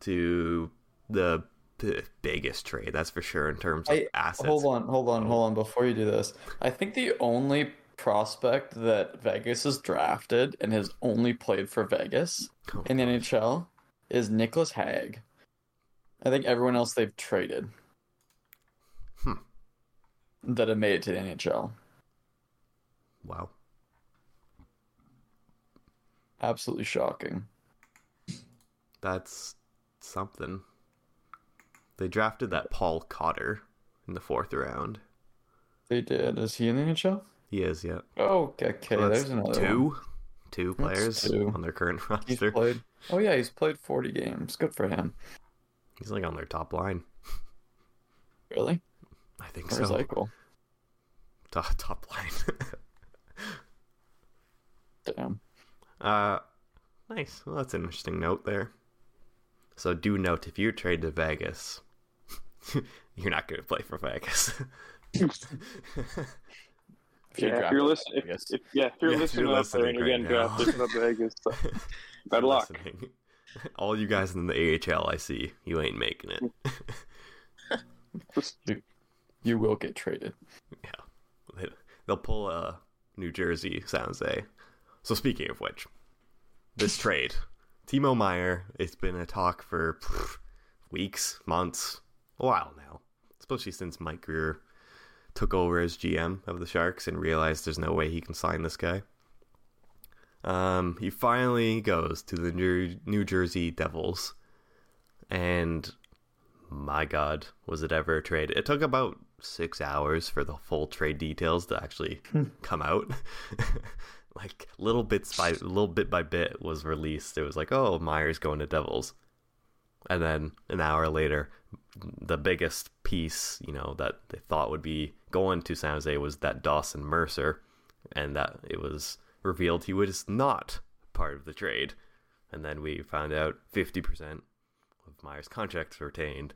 [SPEAKER 2] to the b- biggest trade. That's for sure in terms of
[SPEAKER 3] I-
[SPEAKER 2] assets.
[SPEAKER 3] Hold on, hold on, hold on. Before you do this, I think the only prospect that Vegas has drafted and has only played for Vegas
[SPEAKER 2] Oh,
[SPEAKER 3] in the NHL is Nicolas Hague. I think everyone else they've traded
[SPEAKER 2] Hmm.
[SPEAKER 3] that have made it to the NHL.
[SPEAKER 2] Wow.
[SPEAKER 3] Absolutely shocking.
[SPEAKER 2] That's something. They drafted that Paul Cotter in the fourth round.
[SPEAKER 3] They did. Is he in the NHL?
[SPEAKER 2] He is, yeah.
[SPEAKER 3] Oh, okay.
[SPEAKER 2] So
[SPEAKER 3] there's another
[SPEAKER 2] two,
[SPEAKER 3] one.
[SPEAKER 2] two players
[SPEAKER 3] two.
[SPEAKER 2] on their current
[SPEAKER 3] He's
[SPEAKER 2] roster.
[SPEAKER 3] played. Oh yeah, he's played 40 games. Good for him.
[SPEAKER 2] He's like on their top line.
[SPEAKER 3] Really?
[SPEAKER 2] I think
[SPEAKER 3] Where's
[SPEAKER 2] so.
[SPEAKER 3] Eichel?
[SPEAKER 2] Top, top line.
[SPEAKER 3] Damn.
[SPEAKER 2] uh, nice. Well, that's an interesting note there. So do note if you trade to Vegas, you're not going to play for Vegas.
[SPEAKER 3] If you're
[SPEAKER 1] yeah, if you're listening, if,
[SPEAKER 3] Vegas.
[SPEAKER 1] if, yeah, if you're
[SPEAKER 2] Yeah, if
[SPEAKER 1] listening
[SPEAKER 2] you're
[SPEAKER 1] up there and you're
[SPEAKER 2] listening
[SPEAKER 1] getting
[SPEAKER 2] right now.
[SPEAKER 1] drafted to Vegas, so bad luck.
[SPEAKER 2] listening, All you guys in the AHL, I see you ain't making it.
[SPEAKER 3] You will get traded.
[SPEAKER 2] They- They'll pull a New Jersey San Jose. So speaking of which, this trade, Timo Meier, it's been a talk for pff, weeks, months, a while now, especially since Mike Grier took over as GM of the Sharks and realized there's no way he can sign this guy. Um, he finally goes to the New, New Jersey Devils, and my God, was it ever a trade? It took about six hours for the full trade details to actually come out. like little bits by little bit by bit was released. It was like, oh, Myers going to Devils, and then an hour later, the biggest piece, you know, that they thought would be going to San Jose was that Dawson Mercer, and that it was revealed he was not part of the trade. And then we found out 50% of Meier's contracts retained.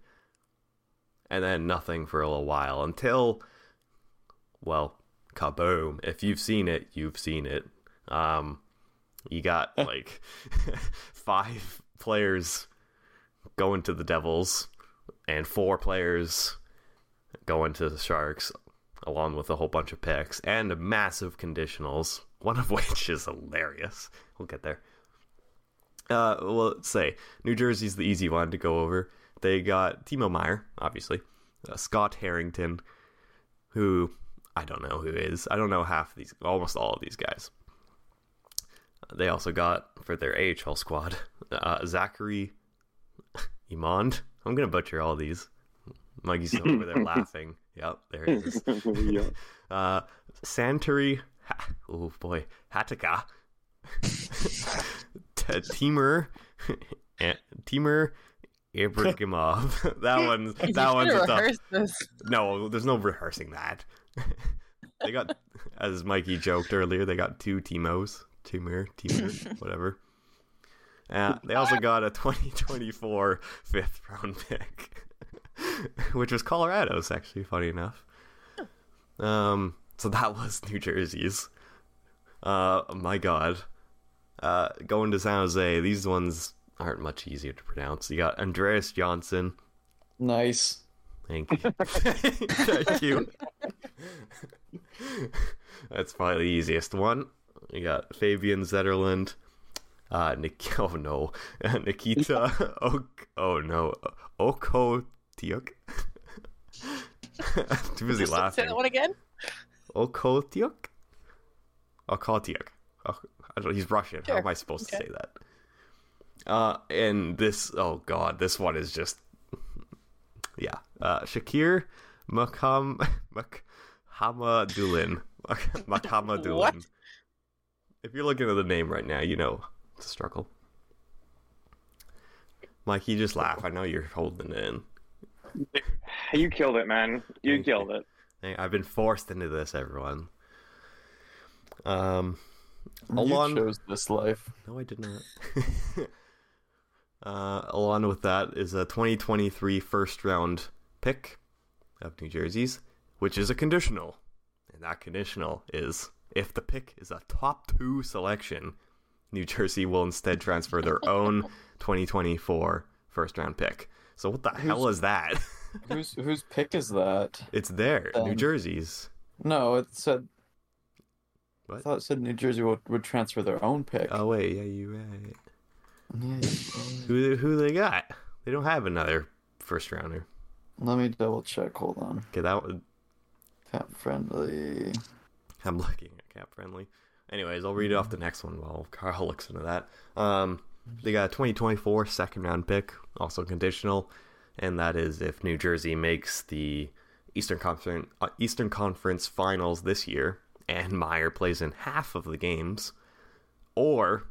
[SPEAKER 2] And then nothing for a little while until, well, kaboom. If you've seen it, you've seen it. Um, you got like five players going to the Devils and four players going to the Sharks, along with a whole bunch of picks and massive conditionals, one of which is hilarious. We'll get there. Uh, well, let's say New Jersey's the easy one to go over. They got Timo Meier, obviously, uh, Scott Harrington, who I don't know who is. I don't know half of these, almost all of these guys. They also got for their AHL squad uh, Zachary Emond. I'm gonna butcher all these. Mikey's over there laughing. Yep, there it is.
[SPEAKER 1] yeah.
[SPEAKER 2] Uh, Santeri, oh boy, Hatakka, T- Timur, eh, Timur Ibrahimov. that one's that one's a tough. No, there's no rehearsing that. they got, as Mikey joked earlier, they got two Timos, Timur, Timur, whatever. Uh, they also got a 2024 fifth round pick, which was Colorado's, actually, funny enough. Um, so that was New Jersey's. Uh, my God. Uh, going to San Jose, these ones aren't much easier to pronounce. You got Andreas Johnsson,
[SPEAKER 3] Nice.
[SPEAKER 2] Thank you. Thank you. That's probably the easiest one. You got Fabian Zetterlund. Uh, Nik- oh no, Nikita. ok- oh no, Oko Tiuk. Too busy
[SPEAKER 4] Just Say that one again.
[SPEAKER 2] Okhotiuk? Okhotiuk. Oh, I don't, he's Russian. How am I supposed to say that? Uh, and this, oh god, this one is just, yeah. Uh, Shakir Makam Mukhamadullin. Mukhamadullin.
[SPEAKER 4] What?
[SPEAKER 2] If you're looking at the name right now, you know it's a struggle. Mike, you just laugh. I know you're holding it in.
[SPEAKER 1] You killed it, man. You
[SPEAKER 2] Thank
[SPEAKER 1] killed it.
[SPEAKER 2] Hey, I've been forced into this, everyone. Um,
[SPEAKER 3] You chose this life.
[SPEAKER 2] no, I did not. uh, along with that is a 2023 first round pick of New Jersey's, which is a conditional, and that conditional is if the pick is a top two selection, New Jersey will instead transfer their own 2024 first round pick. So what the hell is that?
[SPEAKER 3] Whose whose pick is that?
[SPEAKER 2] it's there, New
[SPEAKER 3] Um,
[SPEAKER 2] Jersey's.
[SPEAKER 3] No, it said. I thought it said New Jersey would, would transfer their own pick.
[SPEAKER 2] Oh wait, yeah, you right.
[SPEAKER 3] Yeah.
[SPEAKER 2] Who who they got? They don't have another first rounder.
[SPEAKER 3] Let me double check. Hold on.
[SPEAKER 2] Okay, that would,
[SPEAKER 3] CapFriendly.
[SPEAKER 2] I'm looking at CapFriendly. Anyways, I'll read it off the next one while Carl looks into that. Um, they got a 2024 second round pick, also conditional, and that is if New Jersey makes the Eastern Conference uh, Eastern Conference Finals this year, and Meier plays in half of the games, or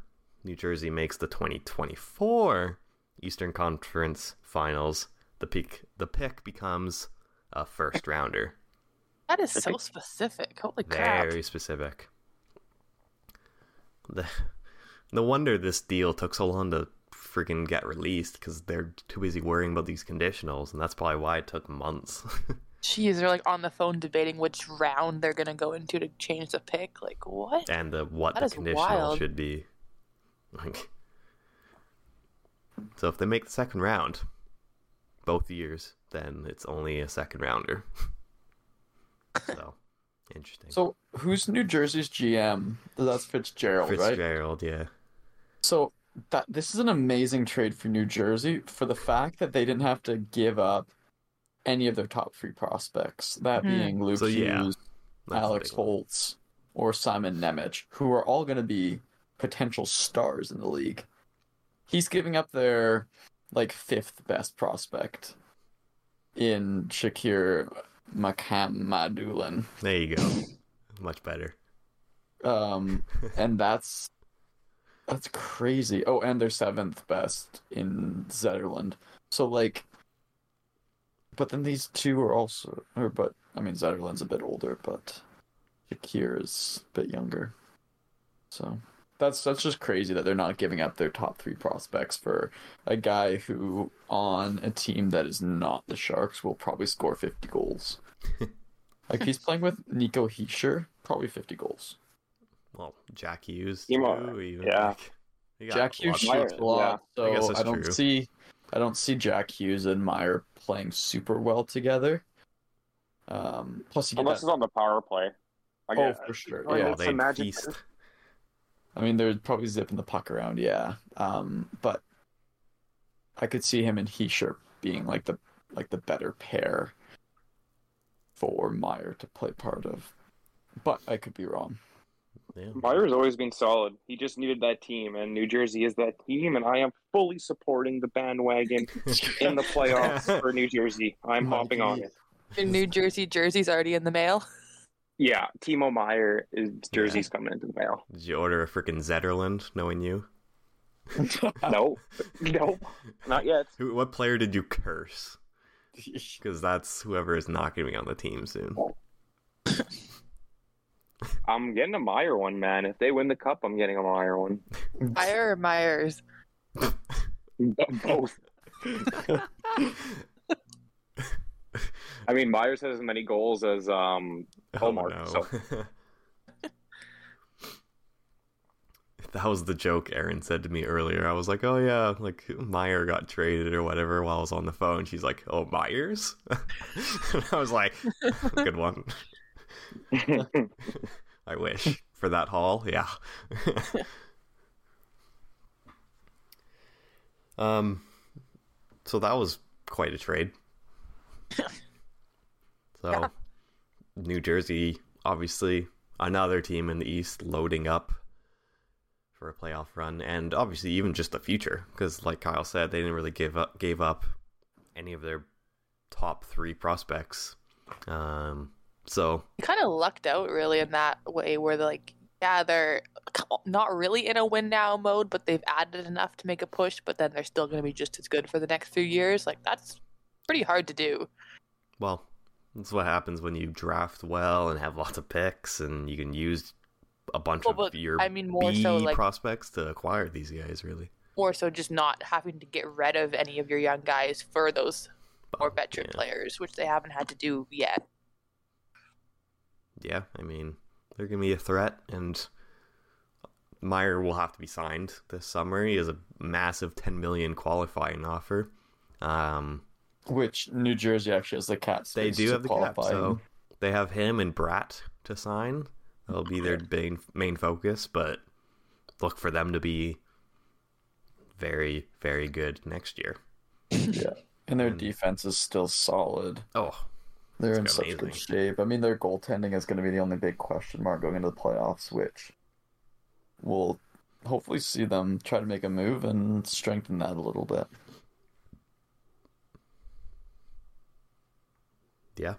[SPEAKER 2] New Jersey makes the 2024 Eastern Conference Finals. The pick the pick becomes a first rounder.
[SPEAKER 4] That is so specific. Holy crap.
[SPEAKER 2] Very specific. The, no wonder this deal took so long to freaking get released because they're too busy worrying about these conditionals, and that's probably why it took months.
[SPEAKER 4] Jeez, they're like on the phone debating which round they're gonna go into to change the pick. Like what?
[SPEAKER 2] and the what
[SPEAKER 4] That
[SPEAKER 2] the conditional
[SPEAKER 4] wild.
[SPEAKER 2] should be. Like, so if they make the second round, both years, then it's only a second rounder. so interesting.
[SPEAKER 3] So who's New Jersey's GM? That's Fitzgerald, right?
[SPEAKER 2] Fitzgerald, yeah.
[SPEAKER 3] So that this is an amazing trade for New Jersey for the fact that they didn't have to give up any of their top three prospects, that
[SPEAKER 4] Hmm.
[SPEAKER 3] being Luke
[SPEAKER 2] So,
[SPEAKER 3] Hughes,
[SPEAKER 2] That's the
[SPEAKER 3] Alex
[SPEAKER 2] big one.
[SPEAKER 3] Holtz, or Simon Nemec, who are all going to be potential stars in the league. He's giving up their like fifth best prospect in Shakir Mukhamadullin.
[SPEAKER 2] There you go. Much better.
[SPEAKER 3] Um, and that's that's crazy. Oh, and they're seventh best in Zetterlund. So like, but then these two are also, or but I mean Zetterlund's a bit older, but Shakir is a bit younger. So that's that's just crazy that they're not giving up their top three prospects for a guy who on a team that is not the Sharks will probably score fifty goals. like he's playing with Nico Hischier, probably fifty goals.
[SPEAKER 2] Well, Jack Hughes.
[SPEAKER 1] You
[SPEAKER 2] Too,
[SPEAKER 1] know,
[SPEAKER 2] even,
[SPEAKER 1] yeah.
[SPEAKER 2] like,
[SPEAKER 3] Jack Hughes
[SPEAKER 2] lot of-
[SPEAKER 3] shoots a lot,
[SPEAKER 2] I guess
[SPEAKER 3] so
[SPEAKER 2] that's
[SPEAKER 3] I don't
[SPEAKER 2] true.
[SPEAKER 3] see I don't see Jack Hughes and Meier playing super well together. Um, plus you get
[SPEAKER 1] Unless
[SPEAKER 3] that,
[SPEAKER 1] it's on the power play. I
[SPEAKER 3] oh
[SPEAKER 1] guess.
[SPEAKER 3] for sure,
[SPEAKER 1] Oh,
[SPEAKER 3] yeah.
[SPEAKER 2] Oh,
[SPEAKER 1] it's a
[SPEAKER 2] they
[SPEAKER 1] magic-
[SPEAKER 2] feast.
[SPEAKER 3] I mean, they're probably zipping the puck around, yeah. Um, but I could see him and Hischier being like the like the better pair for Meier to play part of. But I could be wrong.
[SPEAKER 2] Yeah.
[SPEAKER 1] Meier's always been solid. He just needed that team, and New Jersey is that team, and I am fully supporting the bandwagon in the playoffs for New Jersey. I'm hopping on it.
[SPEAKER 4] Your New Jersey jersey's already in the mail.
[SPEAKER 1] Yeah, Timo Meier is jersey's coming into the mail.
[SPEAKER 2] Did you order a freaking Zetterlund, knowing you?
[SPEAKER 1] No, no, not yet.
[SPEAKER 2] Who? What player did you curse? Because that's whoever is not going to be on the team soon.
[SPEAKER 1] I'm getting a Meier one, man. If they win the cup, I'm getting a Meier one.
[SPEAKER 4] Meier or Myers?
[SPEAKER 1] Both. I mean, Myers has as many goals as um. Ullmark, so-
[SPEAKER 2] that was the joke Erin said to me earlier. I was like, "Oh yeah, like Meier got traded or whatever." While I was on the phone, she's like, "Oh Myers," and I was like, "Good one." I wish for that haul. Yeah. um. So that was quite a trade. So,
[SPEAKER 4] Yeah.
[SPEAKER 2] New Jersey, obviously, another team in the East loading up for a playoff run, and obviously even just the future, because like Kyle said, they didn't really give up gave up any of their top three prospects. Um, so
[SPEAKER 4] You kind of lucked out really in that way, where they're like, yeah, they're not really in a win now mode, but they've added enough to make a push, but then they're still going to be just as good for the next few years. Like that's pretty hard to do.
[SPEAKER 2] Well, that's what happens when you draft well and have lots of picks, and you can use a bunch
[SPEAKER 4] Well,
[SPEAKER 2] of your
[SPEAKER 4] I mean more
[SPEAKER 2] B
[SPEAKER 4] so like
[SPEAKER 2] prospects to acquire these guys. Really,
[SPEAKER 4] more so just not having to get rid of any of your young guys for those more veteran
[SPEAKER 2] yeah.
[SPEAKER 4] players, which they haven't had to do yet.
[SPEAKER 2] yeah. I mean, they're gonna be a threat, and Meier will have to be signed this summer. He has a massive ten million qualifying offer. Um,
[SPEAKER 3] Which New Jersey actually has the cat
[SPEAKER 2] they do
[SPEAKER 3] to
[SPEAKER 2] have the cap,
[SPEAKER 3] qualify
[SPEAKER 2] so they have him and Bratt to sign. That'll be their main main focus, but look for them to be very very good next year.
[SPEAKER 3] yeah. And their
[SPEAKER 2] And-
[SPEAKER 3] defense is still solid.
[SPEAKER 2] Oh,
[SPEAKER 3] They're in such
[SPEAKER 2] amazing.
[SPEAKER 3] good shape. I mean, their goaltending is going to be the only big question mark going into the playoffs, which we'll hopefully see them try to make a move and strengthen that a little bit.
[SPEAKER 2] Yeah.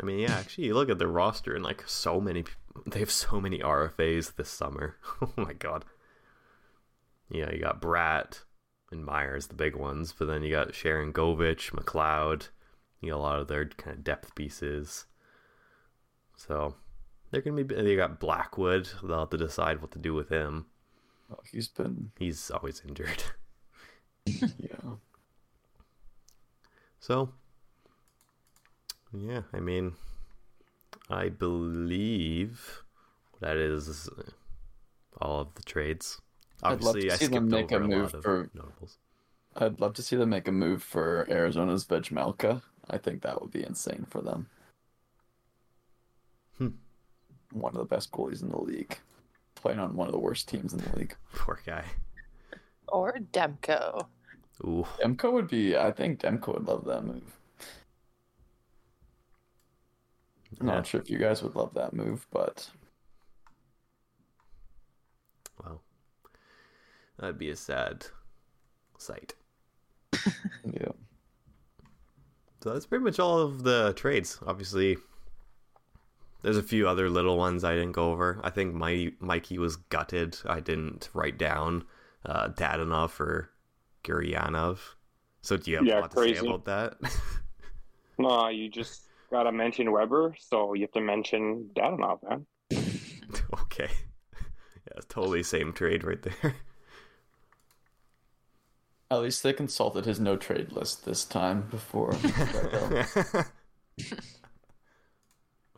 [SPEAKER 2] I mean, yeah. Actually, you look at the roster and like so many. They have so many RFAs this summer. oh my god. Yeah, you got Bratt and Myers, the big ones, but then you got Sharangovich, McLeod. You got a lot of their kind of depth pieces. So they're gonna be. They got Blackwood. They'll have to decide what to do with him.
[SPEAKER 3] Oh, he's been,
[SPEAKER 2] He's always injured.
[SPEAKER 3] yeah.
[SPEAKER 2] So, yeah, I mean, I believe that is all of the trades.
[SPEAKER 3] Obviously, I'd love to
[SPEAKER 2] Obviously, I
[SPEAKER 3] see them make a
[SPEAKER 2] over a
[SPEAKER 3] move for-
[SPEAKER 2] notables.
[SPEAKER 3] I'd love to see them make a move for Arizona's Vejmelka. I think that would be insane for them.
[SPEAKER 2] Hmm.
[SPEAKER 3] One of the best goalies in the league, playing on one of the worst teams in the league.
[SPEAKER 2] Poor guy.
[SPEAKER 4] Or Demko.
[SPEAKER 2] Ooh,
[SPEAKER 3] Demko would be. I think Demko would love that move. I'm
[SPEAKER 2] Yeah.
[SPEAKER 3] not sure if you guys would love that move, but
[SPEAKER 2] well, that'd be a sad sight.
[SPEAKER 3] yeah.
[SPEAKER 2] So that's pretty much all of the trades. Obviously, there's a few other little ones I didn't go over. I think my Mikey was gutted. I didn't write down uh, Dadonov for Guryanov. So do you have
[SPEAKER 1] Yeah,
[SPEAKER 2] a lot to say about that?
[SPEAKER 1] No, you just gotta mention Weber, so you have to mention Dadonov, man.
[SPEAKER 2] okay. Yeah, totally same trade right there.
[SPEAKER 3] At least they consulted his no trade list this time before.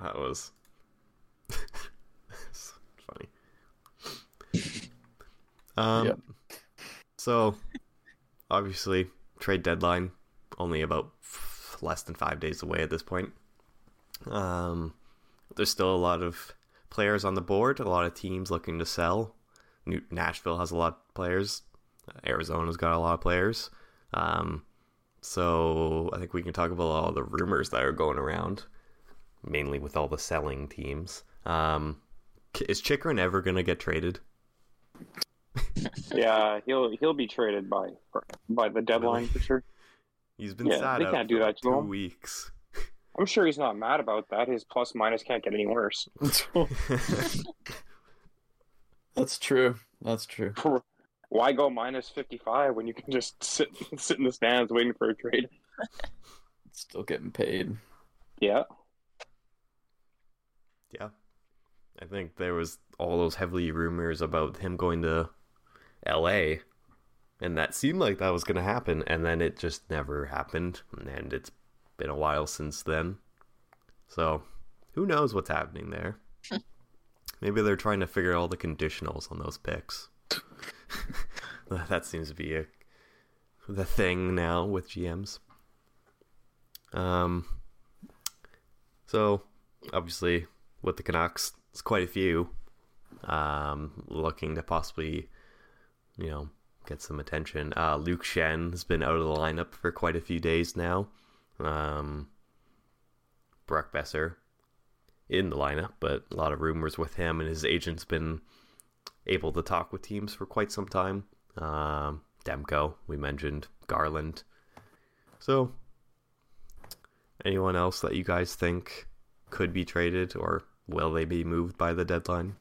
[SPEAKER 2] that was funny. Um,
[SPEAKER 3] Yep.
[SPEAKER 2] so obviously trade deadline only about f- less than five days away at this point. Um, there's still a lot of players on the board, a lot of teams looking to sell. New- Nashville has a lot of players. Arizona's got a lot of players. Um, so I think we can talk about all the rumors that are going around, mainly with all the selling teams. Um, is Chychrun ever gonna get traded?
[SPEAKER 1] Yeah, he'll he'll be traded by by the deadline
[SPEAKER 2] Really?
[SPEAKER 1] for sure.
[SPEAKER 2] He's been
[SPEAKER 1] Yeah,
[SPEAKER 2] sad out
[SPEAKER 1] can't
[SPEAKER 2] for
[SPEAKER 1] do that to
[SPEAKER 2] two
[SPEAKER 1] him.
[SPEAKER 2] weeks.
[SPEAKER 1] I'm sure he's not mad about that. His plus minus can't get any worse.
[SPEAKER 3] That's true. That's true.
[SPEAKER 1] Why go minus 55 when you can just sit sit in the stands waiting for a trade?
[SPEAKER 3] Still getting paid.
[SPEAKER 1] Yeah,
[SPEAKER 2] yeah, I think there was all those heavily rumors about him going to L.A. and that seemed like that was going to happen, and then it just never happened, and it's been a while since then. So, who knows what's happening there? Maybe they're trying to figure out all the conditionals on those picks. that seems to be a, the thing now with GMs. Um. So, obviously, with the Canucks, it's quite a few. Um, looking to possibly, you know, get some attention. Uh, Luke Schenn has been out of the lineup for quite a few days now. Um, Brock Boeser in the lineup, but a lot of rumors with him, and his agent's been able to talk with teams for quite some time. Um, Demko, we mentioned Garland. So, anyone else that you guys think could be traded, or will they be moved by the deadline?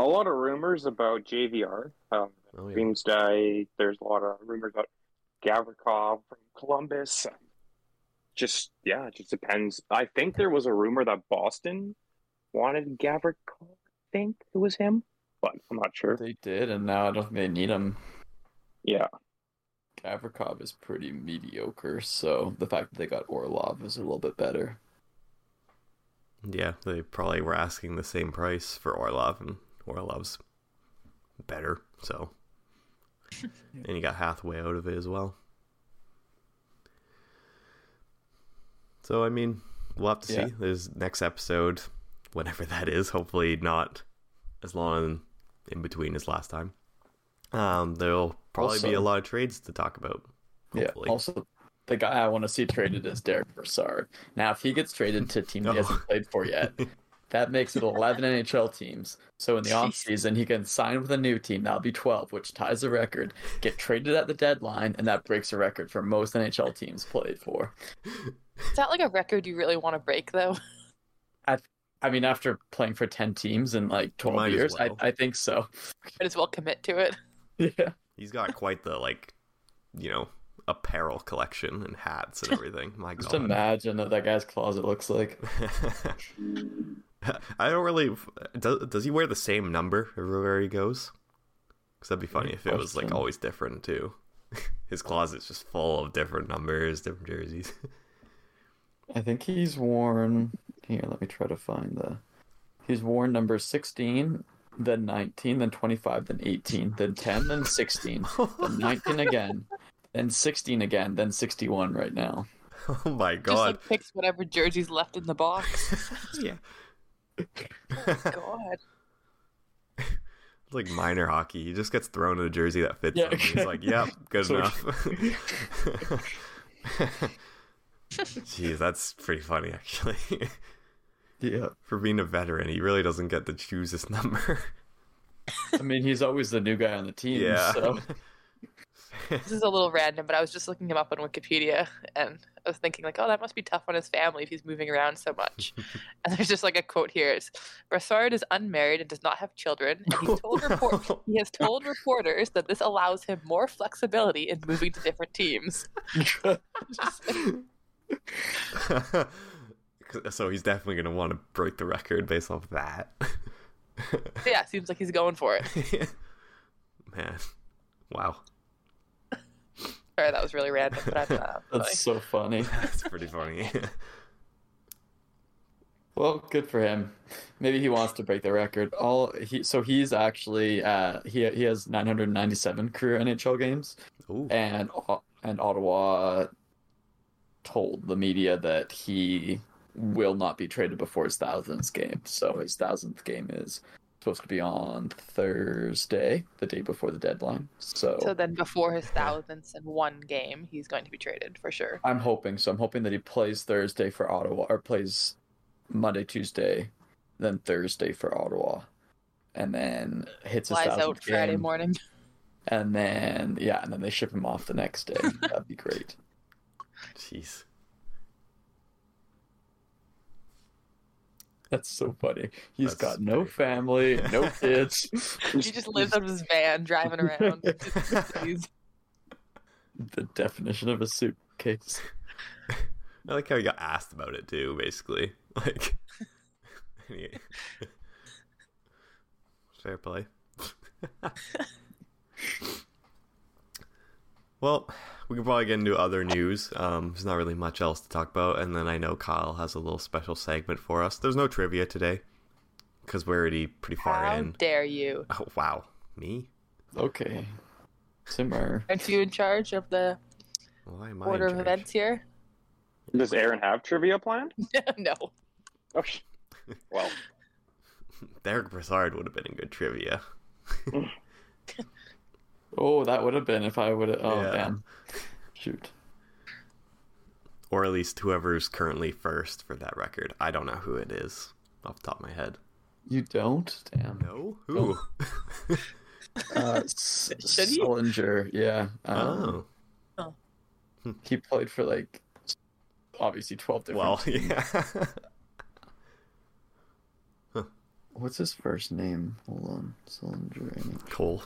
[SPEAKER 1] a lot of rumors about JVR. Um,
[SPEAKER 2] Oh, yeah.
[SPEAKER 1] There's a lot of rumors about Gavrikov from Columbus. Just yeah, it just depends. I think there was a rumor that Boston wanted Gavrikov. I think it was him, but I'm not sure.
[SPEAKER 3] They did, and now I don't think they need him.
[SPEAKER 1] Yeah,
[SPEAKER 3] Gavrikov is pretty mediocre, so the fact that they got Orlov is a little bit better.
[SPEAKER 2] Yeah, they probably were asking the same price for Orlov, and Orlov's better, so. and you got Hathaway out of it as well. So, I mean, we'll have to
[SPEAKER 3] Yeah.
[SPEAKER 2] see. There's next episode, whenever that is, hopefully not as long in between as last time. Um, there'll probably be a lot of trades to talk about. Hopefully.
[SPEAKER 3] Yeah. Also, the guy I want to see traded is Derek Brassard. Now, if he gets traded to a team he
[SPEAKER 2] Oh.
[SPEAKER 3] hasn't played for yet, that makes it 11 NHL teams. So in the
[SPEAKER 4] Jeez.
[SPEAKER 3] offseason, he can sign with a new team. That'll be 12, which ties the record. Get traded at the deadline, and that breaks a record for most NHL teams played for.
[SPEAKER 4] Is that like a record you really want to break, though?
[SPEAKER 3] I I mean, after playing for 10 teams in like 12
[SPEAKER 2] Might
[SPEAKER 3] years,
[SPEAKER 2] well.
[SPEAKER 3] I, I think so.
[SPEAKER 4] Might as well commit to it.
[SPEAKER 3] Yeah.
[SPEAKER 2] He's got quite the, like, you know, apparel collection and hats and everything. My
[SPEAKER 3] Just
[SPEAKER 2] God.
[SPEAKER 3] imagine what that guy's closet looks like.
[SPEAKER 2] I don't really. Does, does he wear the same number everywhere he goes? Because that'd be funny if it was like always different too. His closet's just full of different numbers, different jerseys.
[SPEAKER 3] I think he's worn. Here, let me try to find the. He's worn number 16, then 19, then 25, then 18, then 10, then 16, then 19 again, then 16 again, then 61 right now.
[SPEAKER 2] oh my god.
[SPEAKER 4] Just like picks whatever jersey's left in the box.
[SPEAKER 2] yeah.
[SPEAKER 4] Oh god.
[SPEAKER 2] It's like minor hockey. He just gets thrown in a jersey that fits
[SPEAKER 3] Yeah.
[SPEAKER 2] him. He's like, "Yep, good
[SPEAKER 3] So-
[SPEAKER 2] enough." Jeez, that's pretty funny actually.
[SPEAKER 3] Yeah.
[SPEAKER 2] For being a veteran, he really doesn't get to choose his number.
[SPEAKER 3] I mean, he's always the new guy on the team.
[SPEAKER 2] yeah.
[SPEAKER 3] So
[SPEAKER 4] This is a little random, but I was just looking him up on Wikipedia, and I was thinking like, oh, that must be tough on his family if he's moving around so much. and there's just like a quote here: "Is Brassard is unmarried and does not have children, and he's told report he has told reporters that this allows him more flexibility in moving to different teams."
[SPEAKER 2] so he's definitely going to want to break the record based off that.
[SPEAKER 4] Yeah, seems like he's going for it.
[SPEAKER 2] Man, wow,
[SPEAKER 4] Sorry, that was really random, but I thought that
[SPEAKER 3] that's so funny.
[SPEAKER 2] that's pretty funny.
[SPEAKER 3] Well, good for him. Maybe he wants to break the record. All he so he's actually uh he he has 997 career NHL games,
[SPEAKER 2] Ooh,
[SPEAKER 3] and and Ottawa told the media that he will not be traded before his thousandth game. So his thousandth game is supposed to be on Thursday, the day before the deadline. So,
[SPEAKER 4] So then, before his thousandth and one game, he's going to be traded for sure.
[SPEAKER 3] I'm hoping so. I'm hoping that he plays Thursday for Ottawa or plays Monday, Tuesday, then Thursday for Ottawa, and then hits his
[SPEAKER 4] Flies out Friday
[SPEAKER 3] game,
[SPEAKER 4] morning.
[SPEAKER 3] and then yeah, and then they ship him off the next day. That'd be great.
[SPEAKER 2] Jeez.
[SPEAKER 3] That's so funny. He's
[SPEAKER 2] That's
[SPEAKER 3] got no family, no kids.
[SPEAKER 4] He just lives out of his van, driving around.
[SPEAKER 3] The definition of a suitcase.
[SPEAKER 2] I like how he got asked about it too. Basically, like, fair play. Well, we can probably get into other news. Um, there's not really much else to talk about, and then I know Kyle has a little special segment for us. There's no trivia today because we're already pretty far
[SPEAKER 4] How
[SPEAKER 2] in.
[SPEAKER 4] How dare you?
[SPEAKER 2] Oh wow, me?
[SPEAKER 3] Okay. Simmer.
[SPEAKER 4] Aren't you in charge of the
[SPEAKER 2] Why am I
[SPEAKER 4] order of events here?
[SPEAKER 1] Does Erin have trivia planned?
[SPEAKER 4] no.
[SPEAKER 1] Oh, sh- well,
[SPEAKER 2] Derek Brassard would have been in good trivia.
[SPEAKER 3] Oh, that would have been if I would have. Oh,
[SPEAKER 2] Yeah.
[SPEAKER 3] damn. Shoot.
[SPEAKER 2] or at least whoever's currently first for that record. I don't know who it is off the top of my head.
[SPEAKER 3] You don't? Damn.
[SPEAKER 2] No, who?
[SPEAKER 3] Uh, S- Sillinger, yeah. Um,
[SPEAKER 2] oh,
[SPEAKER 3] He played for like obviously twelve different.
[SPEAKER 2] well,
[SPEAKER 3] teams.
[SPEAKER 2] yeah.
[SPEAKER 3] What's his first name? Hold on, Sillinger.
[SPEAKER 2] Cole,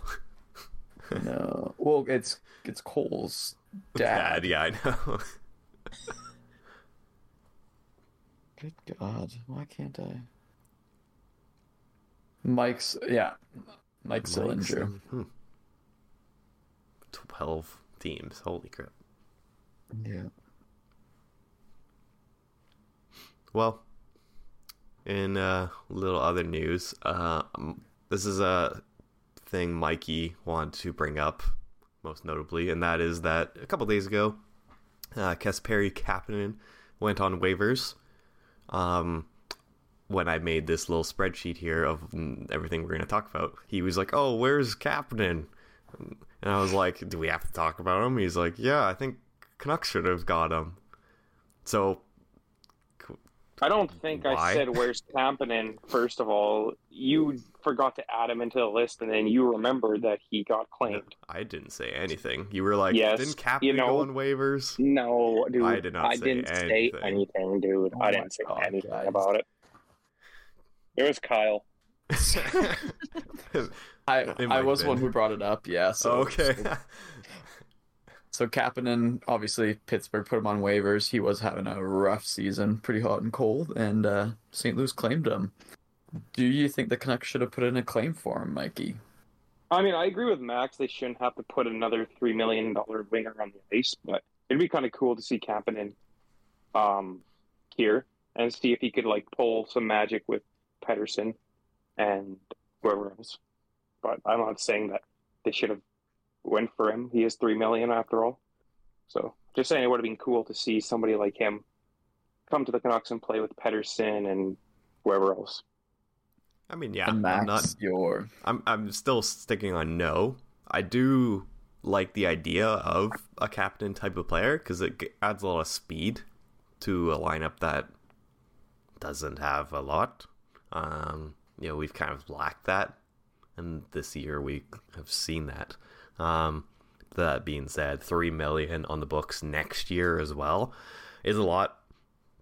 [SPEAKER 3] No, well, it's it's Cole's
[SPEAKER 2] dad.
[SPEAKER 3] dad.
[SPEAKER 2] Yeah, I know.
[SPEAKER 3] Good God, why can't I? Mike's yeah, Mike Sillinger.
[SPEAKER 2] Hmm. Twelve teams. Holy crap.
[SPEAKER 3] Yeah.
[SPEAKER 2] Well, in uh, little other news, uh, this is a thing Mikey wanted to bring up, most notably, and that is that a couple days ago, uh, Kasperi Kapanen went on waivers. Um, when I made this little spreadsheet here of everything we're going to talk about, he was like, "Oh, where's Kapanen?" And I was like, "Do we have to talk about him?" He's like, "Yeah, I think Canucks should have got him." So
[SPEAKER 1] I don't think
[SPEAKER 2] Why?
[SPEAKER 1] I said where's Kapanen. First of all, you forgot to add him into the list, and then you remembered that he got claimed.
[SPEAKER 2] I didn't say anything. You were like,
[SPEAKER 1] Yes,
[SPEAKER 2] didn't Kapanen
[SPEAKER 1] you know-
[SPEAKER 2] go on waivers?
[SPEAKER 1] No, dude,
[SPEAKER 2] I did not
[SPEAKER 1] I
[SPEAKER 2] say
[SPEAKER 1] didn't say
[SPEAKER 2] anything.
[SPEAKER 1] anything, dude.
[SPEAKER 3] Oh
[SPEAKER 1] I didn't say
[SPEAKER 3] God,
[SPEAKER 1] anything
[SPEAKER 3] guys.
[SPEAKER 1] about it. It was Kyle.
[SPEAKER 3] I I was
[SPEAKER 2] have
[SPEAKER 3] one who brought it up. Yeah. So
[SPEAKER 2] okay.
[SPEAKER 3] So, Kapanen, obviously Pittsburgh put him on waivers. He was having a rough season, pretty hot and cold, and uh, St. Louis claimed him. Do you think the Canucks should have put in a claim for him, Mikey?
[SPEAKER 1] I mean, I agree with Max. They shouldn't have to put another three million dollar winger on the ice, but it'd be kind of cool to see Kapanen um, here and see if he could like pull some magic with Pettersson and whoever else. But I'm not saying that they should have went for him. He is three million after all. So just saying, it would have been cool to see somebody like him come to the Canucks and play with Pettersson and whoever else.
[SPEAKER 2] I mean, yeah,
[SPEAKER 3] and
[SPEAKER 2] I'm not.
[SPEAKER 3] your
[SPEAKER 2] I'm I'm still sticking on no. I do like the idea of a Kapanen type of player because it adds a lot of speed to a lineup that doesn't have a lot. Um, you know, we've kind of lacked that, and this year we have seen that. Um, that being said, three million on the books next year as well is a lot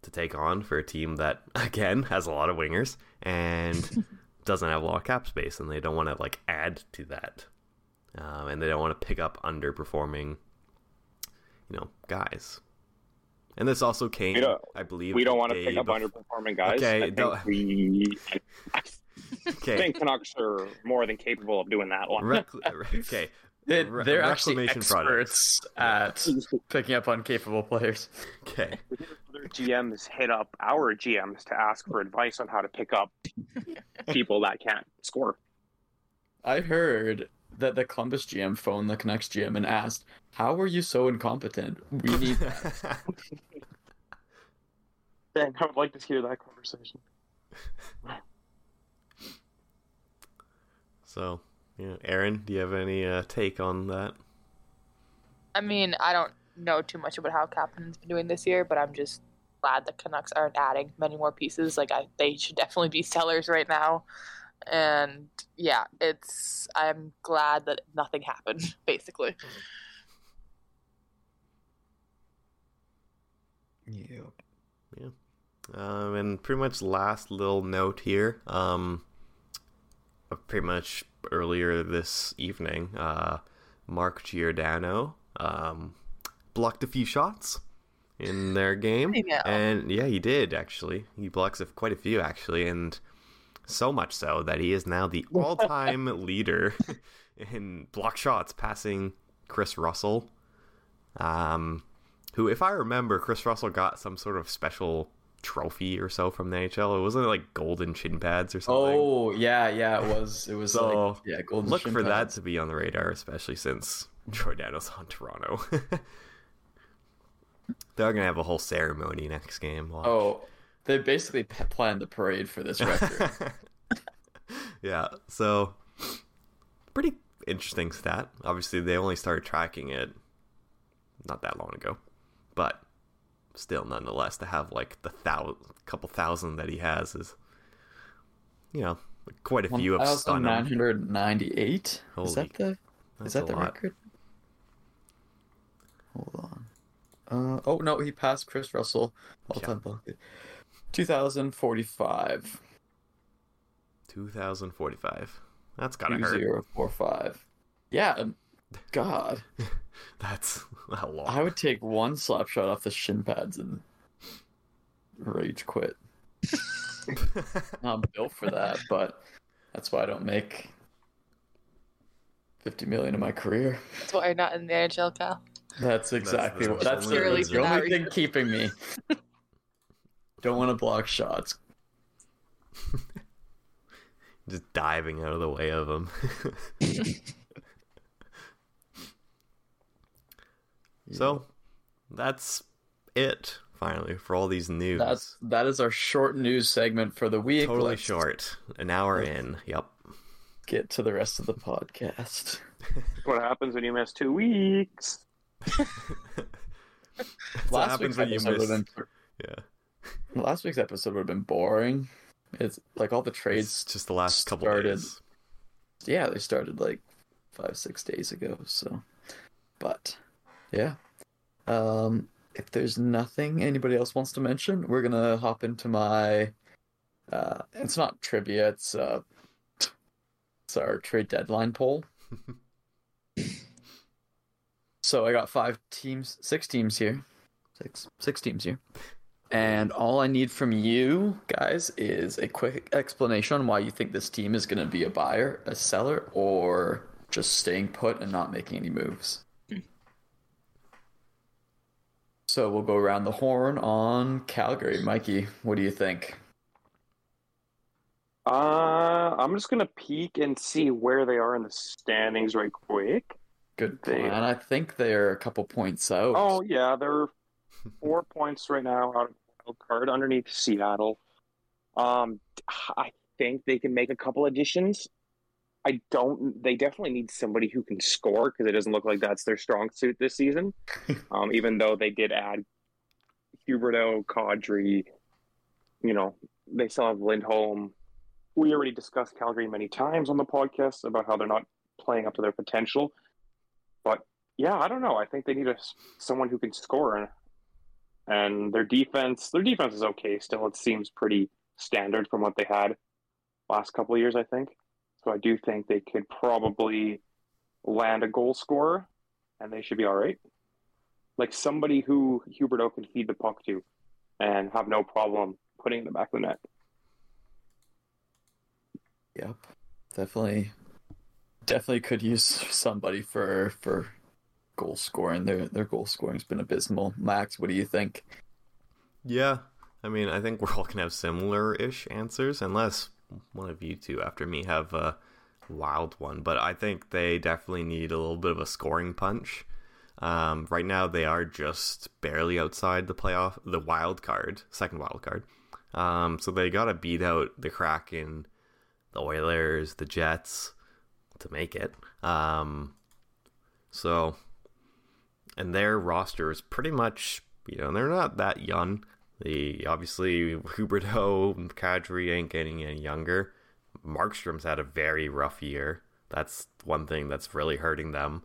[SPEAKER 2] to take on for a team that again has a lot of wingers and doesn't have a lot of cap space, and they don't want to like add to that, um, and they don't want to pick up underperforming, you know, guys. And this also came,
[SPEAKER 1] We don't-
[SPEAKER 2] I believe,
[SPEAKER 1] We don't want to pick up
[SPEAKER 2] bef-
[SPEAKER 1] underperforming guys.
[SPEAKER 2] Okay,
[SPEAKER 1] I think
[SPEAKER 2] don't-
[SPEAKER 1] we. I
[SPEAKER 2] Okay,
[SPEAKER 1] think Canucks are more than capable of doing that one.
[SPEAKER 2] Rec- okay,
[SPEAKER 3] they,
[SPEAKER 2] Re-
[SPEAKER 3] they're actually
[SPEAKER 2] reclamation
[SPEAKER 3] experts at picking up on capable players.
[SPEAKER 2] okay.
[SPEAKER 1] Other GMs hit up our GMs to ask for advice on how to pick up people that can't score.
[SPEAKER 3] I heard that the Columbus GM phoned the Canucks GM and asked, "How were you so incompetent? We need That.
[SPEAKER 1] Dang, I would like to hear that conversation.
[SPEAKER 2] so, yeah, Erin, do you have any uh, take on that?
[SPEAKER 4] I mean, I don't know too much about how Kapanen's been doing this year, but I'm just glad the Canucks aren't adding many more pieces. Like, I, they should definitely be sellers right now. And yeah, it's. I'm glad that nothing happened. Basically, Yeah. Yeah.
[SPEAKER 2] Um, and pretty much last little note here. Um, pretty much earlier this evening, uh, Mark Giordano um, blocked a few shots in their game, and yeah, he did actually. He blocks a, quite a few actually, and so much so that he is now the all-time leader in block shots, passing Kris Russell. Um, who, if I remember, Kris Russell got some sort of special trophy or so from the NHL. It wasn't like golden shin pads or something.
[SPEAKER 3] Oh yeah, yeah, it was. It was
[SPEAKER 2] So,
[SPEAKER 3] like yeah, golden.
[SPEAKER 2] Look for that to be on the radar, especially since Giordano's on Toronto. They're gonna have a whole ceremony next game. Watch.
[SPEAKER 3] Oh, they basically p- planned the parade for this record.
[SPEAKER 2] yeah, so pretty interesting stat. Obviously, they only started tracking it not that long ago, but still, nonetheless, to have like the thou- couple thousand that he has is, you know, quite a few of stun
[SPEAKER 3] nine
[SPEAKER 2] him.
[SPEAKER 3] Is that the? Is that the
[SPEAKER 2] lot.
[SPEAKER 3] record? Hold on. Uh, oh no, he passed Kris Russell block. Two thousand forty-five.
[SPEAKER 2] 2045. That's gotta
[SPEAKER 3] Two
[SPEAKER 2] hurt.
[SPEAKER 3] zero four five. Yeah, God,
[SPEAKER 2] That's a lot.
[SPEAKER 3] I would take one slap shot off the shin pads and rage quit. I'm built for that, but that's why I don't make fifty million in my career.
[SPEAKER 4] that's why you're not in the NHL, Cal.
[SPEAKER 3] That's exactly
[SPEAKER 2] the
[SPEAKER 3] what. That's the,
[SPEAKER 2] only
[SPEAKER 3] the
[SPEAKER 2] reason.
[SPEAKER 3] only thing keeping me. Don't want to block shots.
[SPEAKER 2] Just diving out of the way of him. so, that's it, finally, for all these news.
[SPEAKER 3] That's that is our short news segment for the week.
[SPEAKER 2] totally
[SPEAKER 3] Let's
[SPEAKER 2] short. An hour in. Yep.
[SPEAKER 3] Get to the rest of the podcast.
[SPEAKER 1] What happens when you miss two weeks?
[SPEAKER 2] That's what
[SPEAKER 3] Last
[SPEAKER 2] happens
[SPEAKER 3] week's
[SPEAKER 2] when you miss.
[SPEAKER 3] would have
[SPEAKER 2] Yeah.
[SPEAKER 3] last week's episode would have been boring. It's like all the
[SPEAKER 2] It's
[SPEAKER 3] trades.
[SPEAKER 2] just the last couple
[SPEAKER 3] started-
[SPEAKER 2] days.
[SPEAKER 3] Yeah, they started like five six days ago. So, but yeah. Um, if there's nothing anybody else wants to mention, we're gonna hop into my. Uh, it's not trivia. It's uh, it's our trade deadline poll. so I got five teams, six teams here, six six teams here, and all I need from you guys is a quick explanation on why you think this team is going to be a buyer, a seller, or just staying put and not making any moves. So we'll go around the horn on Calgary. Mikey, what do you think?
[SPEAKER 1] Uh, I'm just gonna peek and see where they are in the standings right quick.
[SPEAKER 3] Good
[SPEAKER 1] They-
[SPEAKER 3] plan. I think they're a couple points out.
[SPEAKER 1] Oh yeah, they're four points right now out of wild card underneath Seattle. Um, I think they can make a couple additions. I don't. They definitely need somebody who can score because it doesn't look like that's their strong suit this season. um, even though they did add Huberdeau, Kadri, you know, they still have Lindholm. We already discussed Calgary many times on the podcast about how they're not playing up to their potential. But yeah, I don't know. I think they need a someone who can score, and their defense. Their defense is okay still. It seems pretty standard from what they had last couple of years. I think. So I do think they could probably land a goal scorer, and they should be all right. Like somebody who Huberdeau can feed the puck to, and have no problem putting in the back of the net.
[SPEAKER 3] Yep, definitely, definitely could use somebody for for goal scoring. Their their goal scoring's been abysmal. Max, what do you think?
[SPEAKER 2] Yeah, I mean, I think we're all gonna have similar-ish answers, unless one of you two after me have a wild one. But I think they definitely need a little bit of a scoring punch. Um, right now, they are just barely outside the playoff, the wild card, second wild card. Um, so they got to beat out the Kraken, the Oilers, the Jets to make it. Um, so, and their roster is pretty much, you know, they're not that young. The obviously Huberdeau, Kadri ain't getting any younger. Markstrom's had a very rough year. That's one thing that's really hurting them.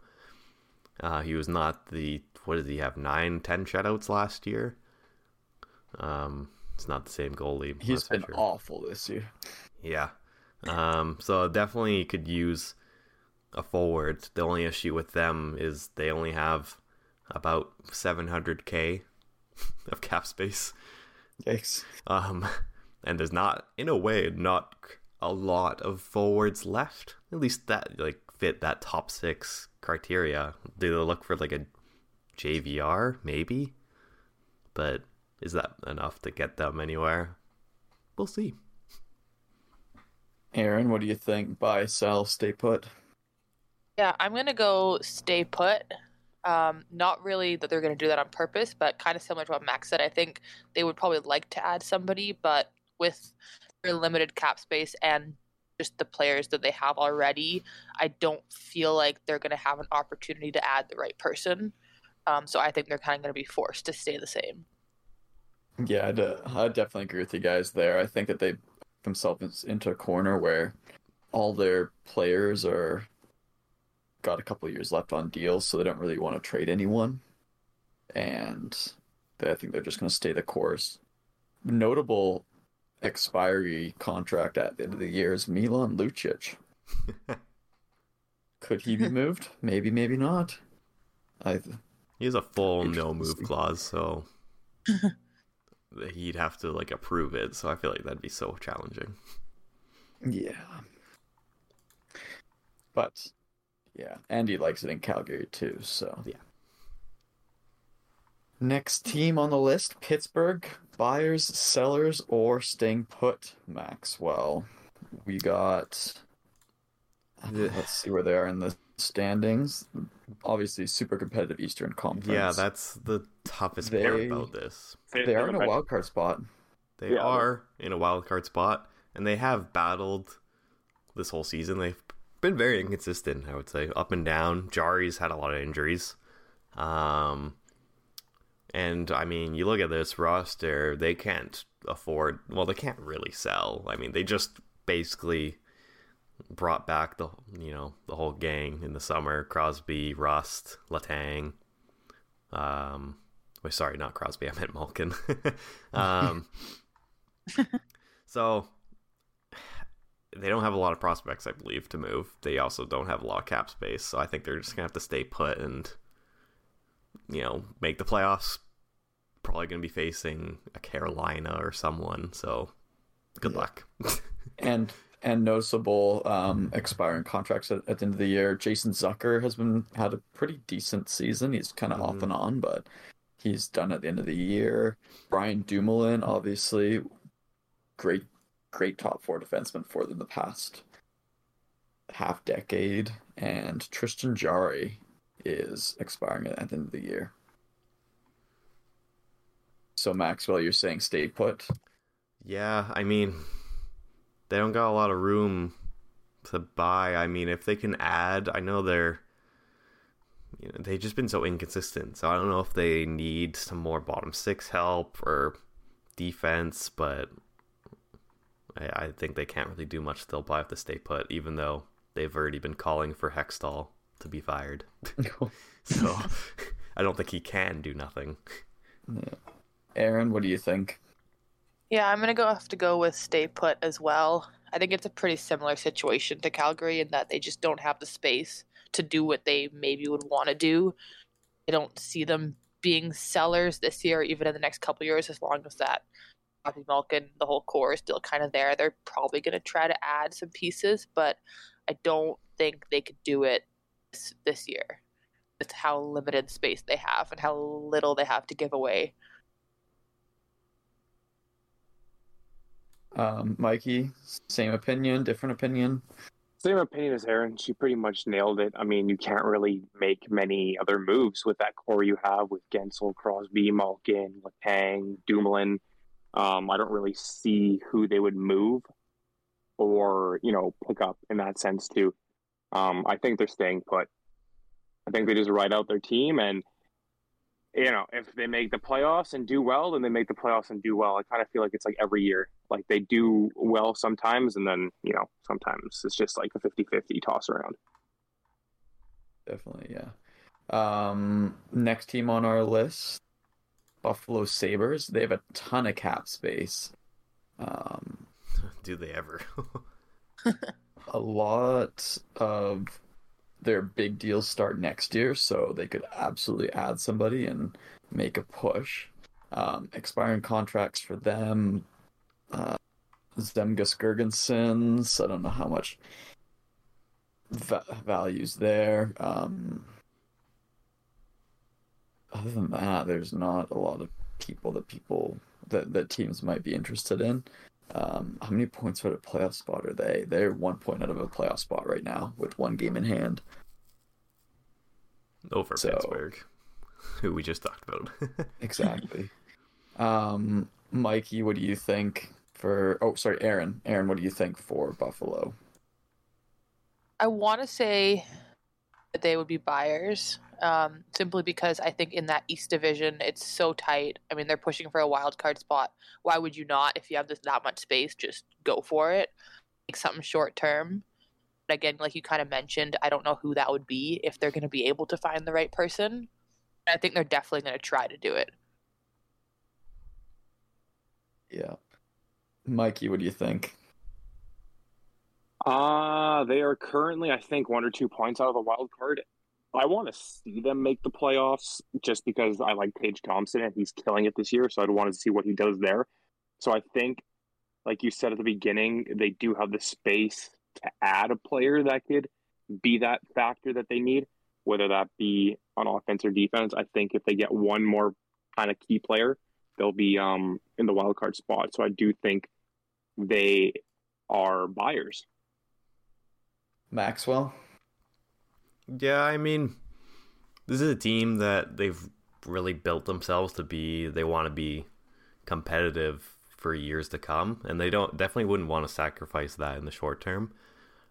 [SPEAKER 2] Uh, he was not the what did he have nine, ten shutouts last year. Um, it's not the same goalie.
[SPEAKER 3] He's been sure. awful this year.
[SPEAKER 2] Yeah. Um, so definitely could use a forward. The only issue with them is they only have about 700k of cap space.
[SPEAKER 3] Yikes.
[SPEAKER 2] Um, and there's not, in a way, not a lot of forwards left. At least that like fit that top six criteria. Do they look for like a JVR maybe? But is that enough to get them anywhere? We'll see.
[SPEAKER 3] Erin, what do you think? Buy, sell, stay put?
[SPEAKER 4] Yeah, I'm gonna go stay put. Um, not really that they're gonna do that on purpose, but kind of similar to what Max said. I think they would probably like to add somebody, but with their limited cap space and just the players that they have already, I don't feel like they're gonna have an opportunity to add the right person. Um, so I think they're kind of gonna be forced to stay the same.
[SPEAKER 3] Yeah, uh, I definitely agree with you guys there. I think that they themselves into a corner where all their players are got a couple years left on deals, so they don't really want to trade anyone, and they, I think they're just going to stay the course. Notable expiry contract at the end of the year is Milan Lucic. Could he be moved? Maybe, maybe not. I.
[SPEAKER 2] He has a full no move clause, so he'd have to like approve it. So I feel like that'd be so challenging.
[SPEAKER 3] Yeah. But yeah, and he likes it in Calgary too, so
[SPEAKER 2] yeah.
[SPEAKER 3] Next team on the list, Pittsburgh. Buyers, sellers, or staying put, Maxwell. We got let's see where they are in the standings. Obviously, super competitive Eastern Conference.
[SPEAKER 2] Yeah, that's the toughest they, part about this.
[SPEAKER 3] They are in a wild card spot.
[SPEAKER 2] They yeah. are in a wild card spot, and they have battled this whole season. They've been very inconsistent, I would say, up and down. Jarry's had a lot of injuries. Um, and I mean, you look at this roster, they can't afford, well, they can't really sell. I mean, they just basically brought back the you know the whole gang in the summer crosby rust letang um wait sorry not crosby i meant malkin um so they don't have a lot of prospects i believe to move they also don't have a lot of cap space so i think they're just gonna have to stay put and you know make the playoffs probably gonna be facing a carolina or someone so good yeah. luck
[SPEAKER 3] and and noticeable um, expiring contracts at, at, the end of the year. Jason Zucker has been had a pretty decent season. He's kind of mm. off and on, but he's done at the end of the year. Brian Dumoulin, obviously, great, great top four defenseman for them the past half decade, and Tristan Jarry is expiring at the end of the year. So Maxwell, you're saying stay put?
[SPEAKER 2] Yeah, I mean, they don't got a lot of room to buy. I mean, if they can add, I know they're you know, they've just been so inconsistent. So I don't know if they need some more bottom six help or defense, but I, I think they can't really do much. They'll probably have to stay put, even though they've already been calling for Hextall to be fired. so I don't think he can do nothing.
[SPEAKER 3] Yeah. Erin, what do you think?
[SPEAKER 4] Yeah, I'm gonna go have to go with stay put as well. I think it's a pretty similar situation to Calgary in that they just don't have the space to do what they maybe would want to do. I don't see them being sellers this year, even in the next couple years, as long as that Bobby Malkin, the whole core is still kind of there. They're probably going to try to add some pieces, but I don't think they could do it this, this year with how limited space they have and how little they have to give away.
[SPEAKER 3] Um, Mikey, same opinion, different opinion.
[SPEAKER 1] Same opinion as Erin. She pretty much nailed it. I mean, you can't really make many other moves with that core you have with Guentzel, Crosby, Malkin, Letang, Dumoulin. Um, I don't really see who they would move or you know pick up in that sense too. Um, I think they're staying put. I think they just ride out their team, and you know if they make the playoffs and do well, then they make the playoffs and do well. I kind of feel like it's like every year, like they do well sometimes, and then you know sometimes it's just like a 50-50 toss around.
[SPEAKER 3] Definitely, yeah. Um, next team on our list, Buffalo Sabres. They have a ton of cap space. Um,
[SPEAKER 2] Do they ever?
[SPEAKER 3] a lot of their big deals start next year, so they could absolutely add somebody and make a push. Um, expiring contracts for them. Uh, Zemgus Girgensons. I don't know how much va- values there. Um, other than that, there's not a lot of people that people that, that teams might be interested in. Um, how many points out of a playoff spot are they? They're one point out of a playoff spot right now with one game in hand.
[SPEAKER 2] Over
[SPEAKER 3] So-
[SPEAKER 2] Pittsburgh, who we just talked about.
[SPEAKER 3] Exactly. um, Mikey, what do you think for? Oh, sorry, Erin. Erin, what do you think for Buffalo?
[SPEAKER 4] I want to say that they would be buyers, um, simply because I think in that East Division it's so tight. I mean, they're pushing for a wild card spot. Why would you not? If you have this that much space, just go for it. Make something short term. But again, like you kind of mentioned, I don't know who that would be if they're going to be able to find the right person. I think they're definitely going to try to do it.
[SPEAKER 3] Yeah. Mikey, what do you think?
[SPEAKER 1] Uh, they are currently, I think, one or two points out of the wild card. I want to see them make the playoffs just because I like Tage Thompson and he's killing it this year. So I'd want to see what he does there. So I think, like you said at the beginning, they do have the space to add a player that could be that factor that they need, whether that be on offense or defense. I think if they get one more kind of key player, they'll be um in the wild card spot. So I do think they are buyers.
[SPEAKER 3] Maxwell?
[SPEAKER 2] Yeah, I mean, this is a team that they've really built themselves to be. They want to be competitive for years to come, and they don't definitely wouldn't want to sacrifice that in the short term.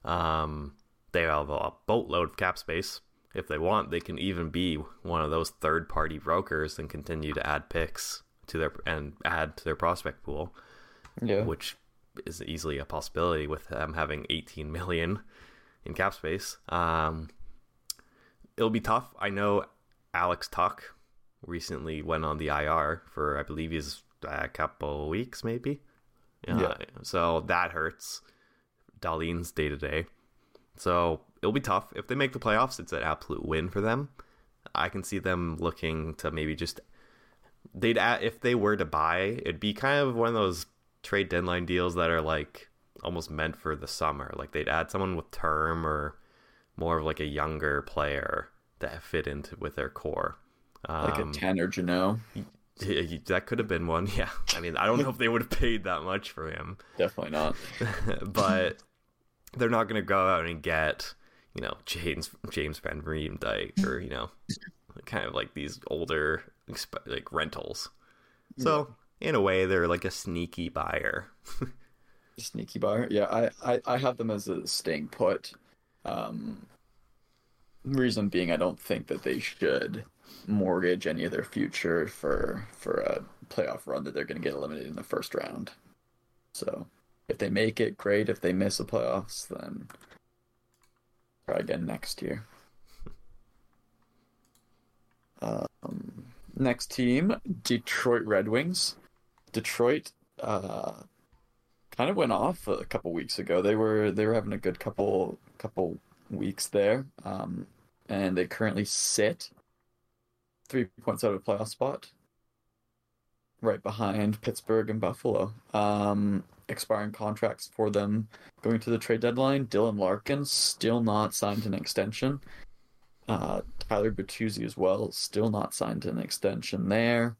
[SPEAKER 2] Um, they have a boatload of cap space. If they want, they can even be one of those third-party brokers and continue to add picks to their and add to their prospect pool.
[SPEAKER 3] Yeah.
[SPEAKER 2] which is easily a possibility with them having 18 million in cap space. Um, it'll be tough. I know Alex Tuch recently went on the IR for I believe he's uh, a couple weeks, maybe.
[SPEAKER 3] Yeah.
[SPEAKER 2] So that hurts. Dahlin's day to day. So it'll be tough. If they make the playoffs, it's an absolute win for them. I can see them looking to maybe just they'd add, if they were to buy, it'd be kind of one of those trade deadline deals that are like almost meant for the summer. Like they'd add someone with term or more of like a younger player that fit into with their core.
[SPEAKER 3] Like
[SPEAKER 2] Um,
[SPEAKER 3] a Tanner
[SPEAKER 2] Jeannot? that could have been one. Yeah. I mean, I don't know if they would have paid that much for him,
[SPEAKER 3] Definitely not.
[SPEAKER 2] but they're not going to go out and get, you know, James James van Riemsdyk or, you know, kind of like these older like rentals. So, in a way, they're like a sneaky buyer.
[SPEAKER 3] Sneaky buyer. Yeah, I, I, I have them as a staying put. Um, reason being, I don't think that they should mortgage any of their future for for a playoff run that they're going to get eliminated in the first round. So if they make it, great. If they miss the playoffs, then try again next year. Um, next team, Detroit Red Wings. Detroit uh, kind of went off a couple weeks ago. They were they were having a good couple couple weeks there, um, and they currently sit three points out of a playoff spot, right behind Pittsburgh and Buffalo. Um, expiring contracts for them going to the trade deadline. Dylan Larkin still not signed an extension. Uh, Tyler Bertuzzi as well, still not signed an extension there.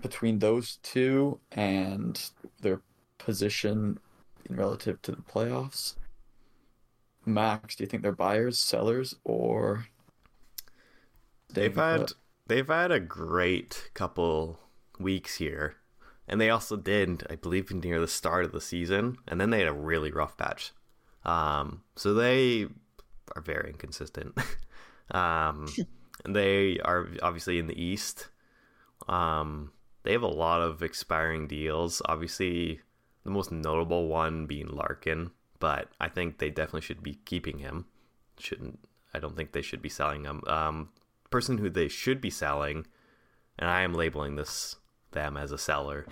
[SPEAKER 3] Between those two and their position in relative to the playoffs, Max, do you think they're buyers, sellers, or
[SPEAKER 2] they've had they've had a great couple weeks here, and they also did, I believe, near the start of the season, and then they had a really rough patch. Um, so they are very inconsistent. um, they are obviously in the East. Um, they have a lot of expiring deals. Obviously, the most notable one being Larkin, but I think they definitely should be keeping him. Shouldn't I don't think they should be selling him. Um, person who they should be selling, and I am labeling this them as a seller,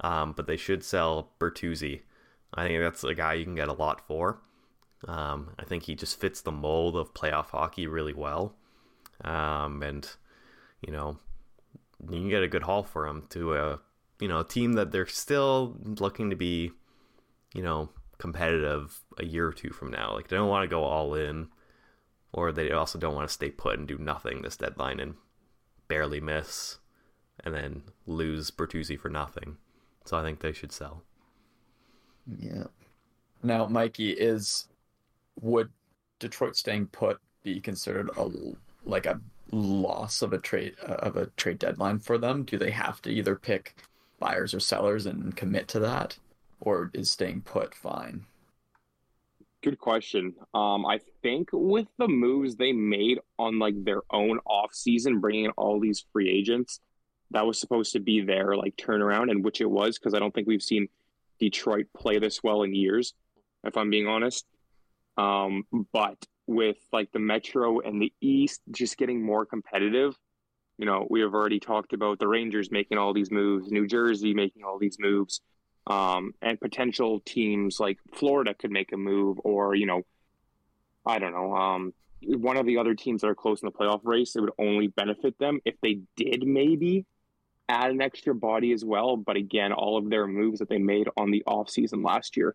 [SPEAKER 2] um, but they should sell Bertuzzi. I think that's a guy you can get a lot for. Um, I think he just fits the mold of playoff hockey really well, um, and you know you can get a good haul for him to a you know a team that they're still looking to be, you know, competitive a year or two from now. Like they don't want to go all in, or they also don't want to stay put and do nothing this deadline and barely miss, and then lose Bertuzzi for nothing. So I think they should sell.
[SPEAKER 3] Yeah. Now, Mikey, is would Detroit staying put be considered a like a loss of a trade of a trade deadline for them? Do they have to either pick buyers or sellers and commit to that, or is staying put fine?
[SPEAKER 1] Good question. Um, I think with the moves they made on like their own off season, bringing in all these free agents, that was supposed to be their like turnaround, and which it was because I don't think we've seen Detroit play this well in years, if I'm being honest. Um, but with like the Metro and the East just getting more competitive, you know, we have already talked about the Rangers making all these moves, New Jersey making all these moves, um, and potential teams like Florida could make a move, or you know, I don't know, um, one of the other teams that are close in the playoff race. It would only benefit them if they did maybe add an extra body as well. But again, all of their moves that they made on the off season last year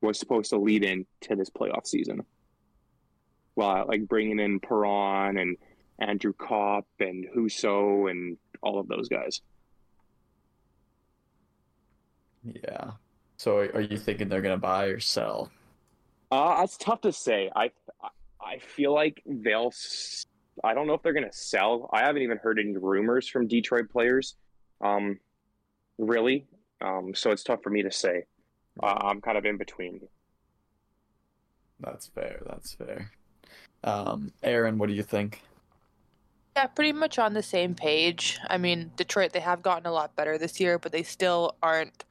[SPEAKER 1] was supposed to lead in to this playoff season. Well, like bringing in Perron and Andrew Copp and Husso and all of those guys.
[SPEAKER 3] Yeah. So are you thinking they're gonna buy or sell?
[SPEAKER 1] Uh, it's tough to say. I I feel like they'll. I don't know if they're gonna sell. I haven't even heard any rumors from Detroit players. Um, really. Um, so it's tough for me to say. Uh, I'm kind of in between.
[SPEAKER 3] That's fair. That's fair. Um, Erin, what do you think?
[SPEAKER 4] Yeah, pretty much on the same page. I mean, Detroit, they have gotten a lot better this year, but they still aren't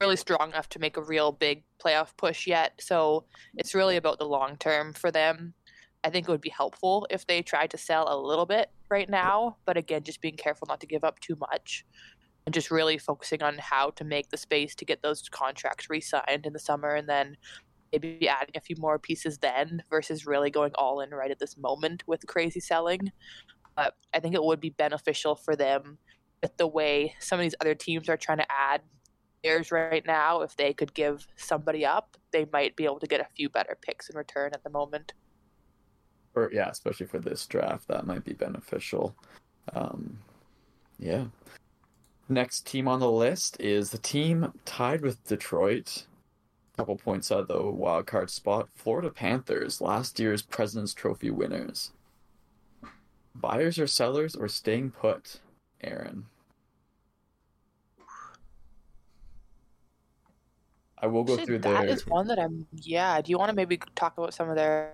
[SPEAKER 4] really strong enough to make a real big playoff push yet. So it's really about the long term for them. I think it would be helpful if they tried to sell a little bit right now, but again, just being careful not to give up too much and just really focusing on how to make the space to get those contracts re signed in the summer and then maybe adding a few more pieces then versus really going all in right at this moment with crazy selling. But I think it would be beneficial for them with the way some of these other teams are trying to add players right now. If they could give somebody up, they might be able to get a few better picks in return at the moment.
[SPEAKER 3] Or yeah, especially for this draft, that might be beneficial. Um, yeah. Next team on the list is the team tied with Detroit. a Couple points out of the wild card spot. Florida Panthers, last year's President's Trophy winners. Buyers or sellers or staying put, Erin? I will go
[SPEAKER 4] Actually,
[SPEAKER 3] through
[SPEAKER 4] that
[SPEAKER 3] their.
[SPEAKER 4] is one that I'm. Yeah. Do you want to maybe talk about some of their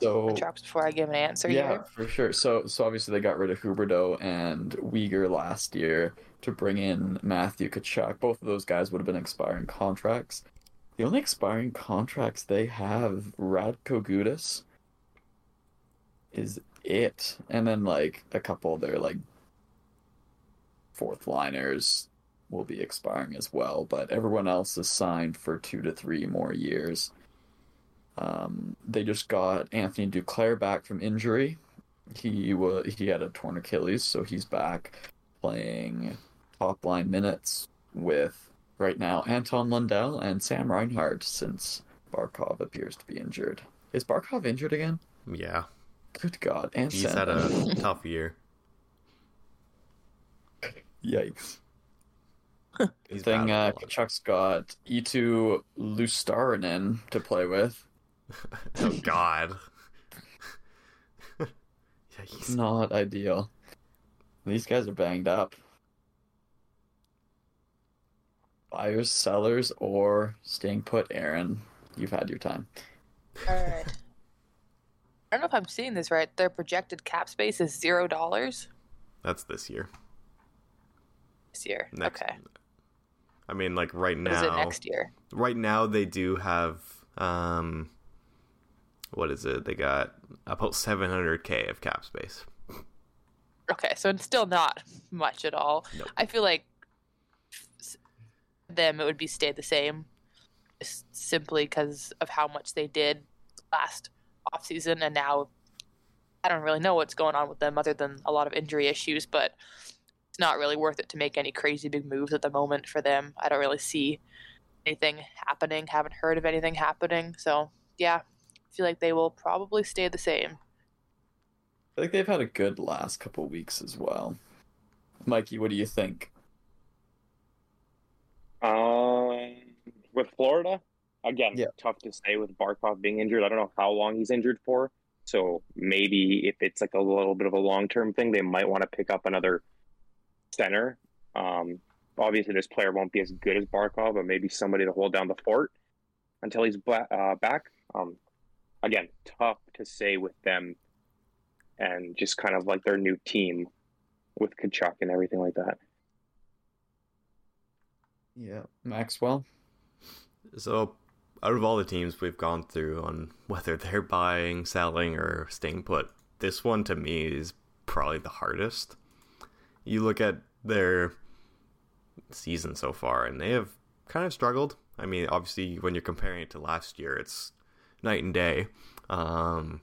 [SPEAKER 3] So-
[SPEAKER 4] contracts before I give an answer
[SPEAKER 3] yeah,
[SPEAKER 4] here?
[SPEAKER 3] for sure. So, so obviously they got rid of Huberdeau and Weegar last year to bring in Matthew Tkachuk. Both of those guys would have been expiring contracts. The only expiring contracts they have, Radko Gudas, is it, and then like a couple of their like fourth liners will be expiring as well. But everyone else is signed for two to three more years. Um, they just got Anthony Duclair back from injury. He was he had a torn Achilles, so he's back playing top line minutes with right now Anton Lundell and Sam Reinhart since Barkov appears to be injured. Is Barkov injured again?
[SPEAKER 2] Yeah,
[SPEAKER 3] Good God! And
[SPEAKER 2] he's
[SPEAKER 3] Sam.
[SPEAKER 2] had a tough year.
[SPEAKER 3] Yikes!
[SPEAKER 2] He's
[SPEAKER 3] thing uh,
[SPEAKER 2] battled a lot.
[SPEAKER 3] Tkachuk's got Eetu Luostarinen to play with.
[SPEAKER 2] oh God. yeah, he's...
[SPEAKER 3] Not ideal. These guys are banged up. Buyers, sellers, or staying put, Erin. You've had your time.
[SPEAKER 4] All right. I don't know if I'm seeing this right. Their projected cap space is zero dollars
[SPEAKER 2] That's this year.
[SPEAKER 4] this year.
[SPEAKER 2] Next,
[SPEAKER 4] okay.
[SPEAKER 2] I mean, like right
[SPEAKER 4] What is it
[SPEAKER 2] now,
[SPEAKER 4] next year?
[SPEAKER 2] right now they do have um, what is it? They got about 700k of cap space.
[SPEAKER 4] Okay, so it's still not much at all.
[SPEAKER 2] Nope.
[SPEAKER 4] I feel like them it would be stay the same, simply because of how much they did last off season, and now I don't really know what's going on with them other than a lot of injury issues. But it's not really worth it to make any crazy big moves at the moment for them. I don't really see anything happening. Haven't heard of anything happening. So yeah, I feel like they will probably stay the same.
[SPEAKER 3] I think they've had a good last couple weeks as well. Mikey, what do you think?
[SPEAKER 1] Um, with Florida, again,
[SPEAKER 3] Yeah.
[SPEAKER 1] tough to say with Barkov being injured. I don't know how long he's injured for. So maybe if it's like a little bit of a long term thing, they might want to pick up another center. Um, obviously, this player won't be as good as Barkov, but maybe somebody to hold down the fort until he's bla- uh, back. Um, again, tough to say with them and just kind of like their new team with Tkachuk and everything like that.
[SPEAKER 3] Yeah, Maxwell.
[SPEAKER 2] So, out of all the teams we've gone through on whether they're buying, selling, or staying put, this one to me is probably the hardest. You look at their season so far, and they have kind of struggled. I mean, obviously, when you're comparing it to last year, it's night and day. Um,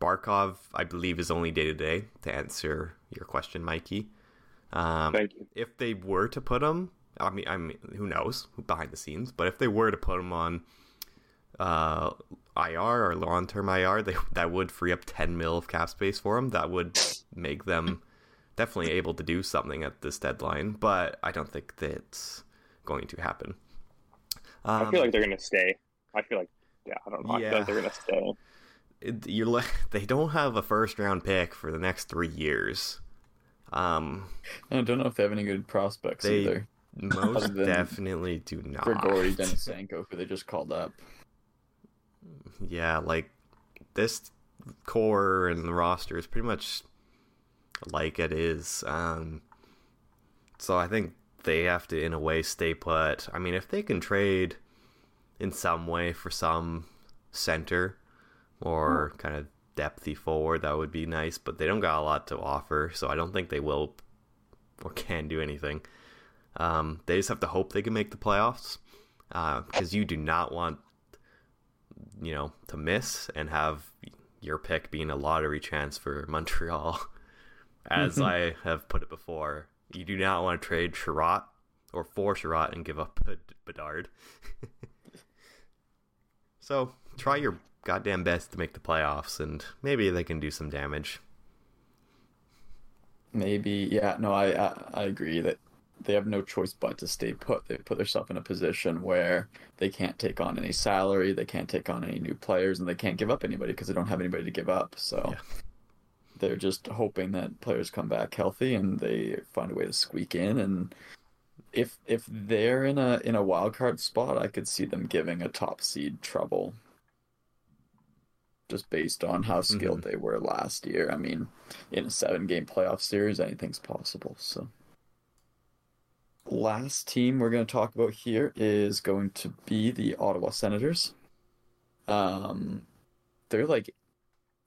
[SPEAKER 2] Barkov, I believe, is only day to day. To answer your question, Mikey, um,
[SPEAKER 1] Thank you.
[SPEAKER 2] if they were to put him, I mean, I mean, who knows behind the scenes? But if they were to put him on uh, IR or long term IR, they that would free up ten mil of cap space for him. That would make them definitely able to do something at this deadline. But I don't think that's going to happen.
[SPEAKER 1] I
[SPEAKER 2] Um,
[SPEAKER 1] feel like they're gonna stay. I feel like, yeah, I don't know. I feel
[SPEAKER 2] Yeah.
[SPEAKER 1] like they're gonna stay.
[SPEAKER 2] it- you're le- they don't have a first round pick for the next three years. Um,
[SPEAKER 3] I don't know if they have any good prospects
[SPEAKER 2] They-
[SPEAKER 3] either.
[SPEAKER 2] most definitely do not.
[SPEAKER 3] Grigori Denisenko, who they just called up.
[SPEAKER 2] yeah, like this core and the roster is pretty much like it is. Um, so I think they have to, in a way, stay put. I mean, if they can trade in some way for some center or kind of depthy forward, that would be nice. But they don't got a lot to offer, so I don't think they will or can do anything. Um, they just have to hope they can make the playoffs because you do not want you know, to miss and have your pick being a lottery chance for Montreal. As mm-hmm. I have put it before, you do not want to trade Chiarot or for Chiarot and give up Bedard. so try your goddamn best to make the playoffs, and maybe they can do some damage.
[SPEAKER 3] Maybe, yeah, no, I, I I agree that they have no choice but to stay put. They put themselves in a position where they can't take on any salary, they can't take on any new players, and they can't give up anybody because they don't have anybody to give up. So
[SPEAKER 2] Yeah.
[SPEAKER 3] They're just hoping that players come back healthy and they find a way to squeak in and if if they're in a in a wild card spot, I could see them giving a top seed trouble. Just based on how skilled
[SPEAKER 2] Mm-hmm.
[SPEAKER 3] they were last year. I mean, in a seven game playoff series, anything's possible. So last team we're going to talk about here is going to be the Ottawa Senators. Um, they're like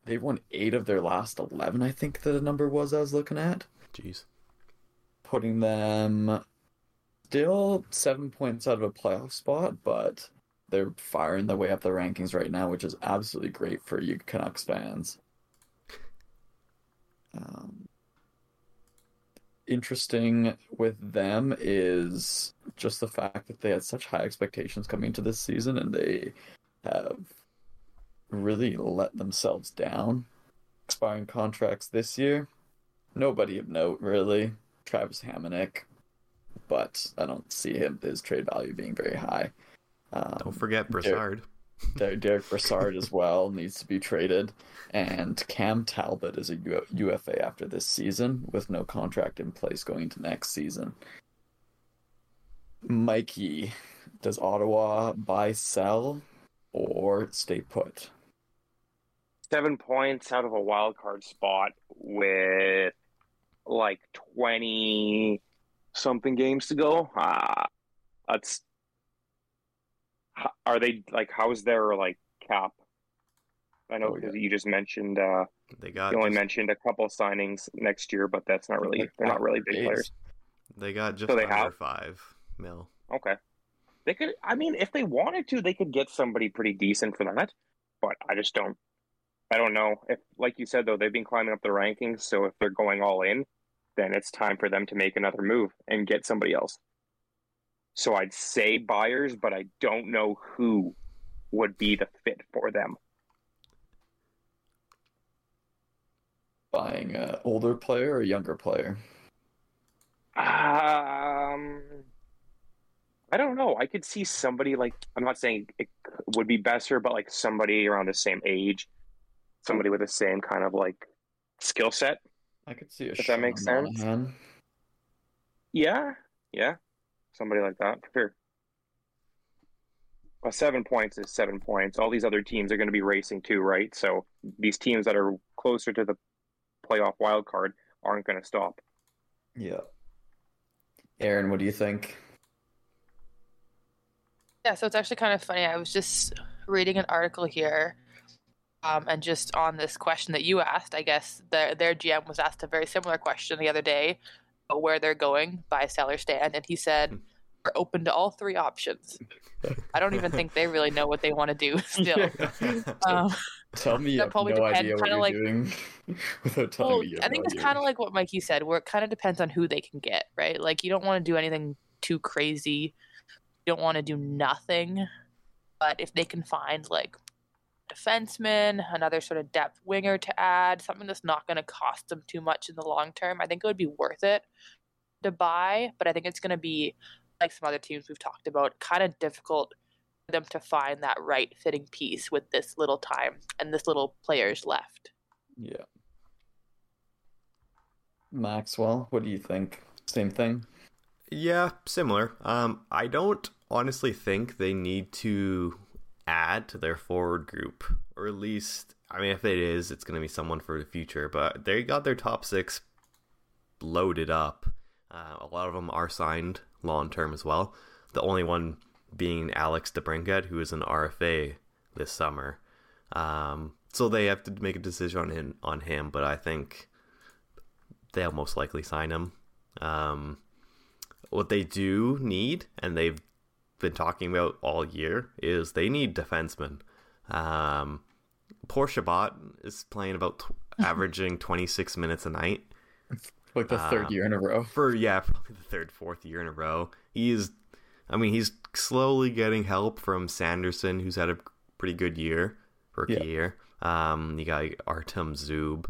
[SPEAKER 3] they won eight of their last eleven. I think the number was I was looking at,
[SPEAKER 2] Jeez.
[SPEAKER 3] putting them still seven points out of a playoff spot, but they're firing their way up the rankings right now, which is absolutely great for you Canucks fans. Um, interesting with them is just the fact that they had such high expectations coming into this season and they have really let themselves down. Expiring contracts this year. Nobody of note, really. Travis Hamonic, but I don't see him his trade value being very high. Um,
[SPEAKER 2] Don't forget
[SPEAKER 3] Derek-
[SPEAKER 2] Broussard.
[SPEAKER 3] Der- Derek Brassard as well needs to be traded, and Cam Talbot is a UFA after this season with no contract in place going into next season. Mikey, does Ottawa buy, sell, or stay put?
[SPEAKER 1] Seven points out of a wild card spot with like twenty something games to go. Uh, that's are they like how's their like cap? I know
[SPEAKER 3] Oh, yeah.
[SPEAKER 1] because you just mentioned uh,
[SPEAKER 2] They got
[SPEAKER 1] you only
[SPEAKER 2] just,
[SPEAKER 1] mentioned a couple signings next year, but that's not really they're not really big players.
[SPEAKER 2] they got just
[SPEAKER 1] So they
[SPEAKER 2] under
[SPEAKER 1] have-
[SPEAKER 2] five mil.
[SPEAKER 1] Okay. They could I mean if they wanted to, they could get somebody pretty decent for that. But I just don't I don't know. If like you said though, they've been climbing up the rankings, so if they're going all in, then it's time for them to make another move and get somebody else. So I'd say buyers, but I don't know who would be the fit for them.
[SPEAKER 3] Buying an older player or a younger player?
[SPEAKER 1] Um, I don't know. I could see somebody like I'm not saying it would be Boeser, but like somebody around the same age, somebody with the same kind of like skill set.
[SPEAKER 3] I could see a
[SPEAKER 1] If that makes sense.
[SPEAKER 3] Monahan.
[SPEAKER 1] Yeah, yeah, somebody like that for sure. Well, seven points is seven points. All these other teams are going to be racing too, right? So these teams that are closer to the playoff wild card aren't going to stop.
[SPEAKER 3] Yeah. Erin, what do you think?
[SPEAKER 4] Yeah, so it's actually kind of funny. I was just reading an article here, um, and just on this question that you asked, I guess their their GM was asked a very similar question the other day, about where they're going buy, sell, or stand, and he said we're open to all three options. I don't even think they really know what they want to do still. Um,
[SPEAKER 3] Tell me you have no
[SPEAKER 4] depends,
[SPEAKER 3] idea what you're
[SPEAKER 4] like-
[SPEAKER 3] doing without telling
[SPEAKER 4] well,
[SPEAKER 3] me you
[SPEAKER 4] I think
[SPEAKER 3] no
[SPEAKER 4] it's kind of like what Mikey said, where it kind of depends on who they can get, right? Like you don't want to do anything too crazy. Don't want to do nothing. But if they can find like defenseman, another sort of depth winger to add, something that's not going to cost them too much in the long term, I think it would be worth it to buy. But I think it's going to be like some other teams we've talked about, kind of difficult for them to find that right fitting piece with this little time and this little players left.
[SPEAKER 3] Yeah. Maxwell, what do you think? Same thing?
[SPEAKER 2] Yeah, similar. Um, I don't honestly think they need to add to their forward group, or at least, I mean, if it is, it's going to be someone for the future. But they got their top six loaded up. Uh, a lot of them are signed long term as well. The only one being Alex DeBrincat, who is an RFA this summer. Um, so they have to make a decision on him. On him, but I think they'll most likely sign him. Um, what they do need, and they've been talking about all year, is they need defensemen. Um, poor Chabot is playing about tw- averaging 26 minutes a night
[SPEAKER 3] Like the third
[SPEAKER 2] Um,
[SPEAKER 3] year in a row.
[SPEAKER 2] for yeah, probably the third, fourth year in a row. He's, I mean, he's slowly getting help from Sanderson, who's had a pretty good year, rookie
[SPEAKER 3] Yeah.
[SPEAKER 2] year. Um, you got Artem Zub,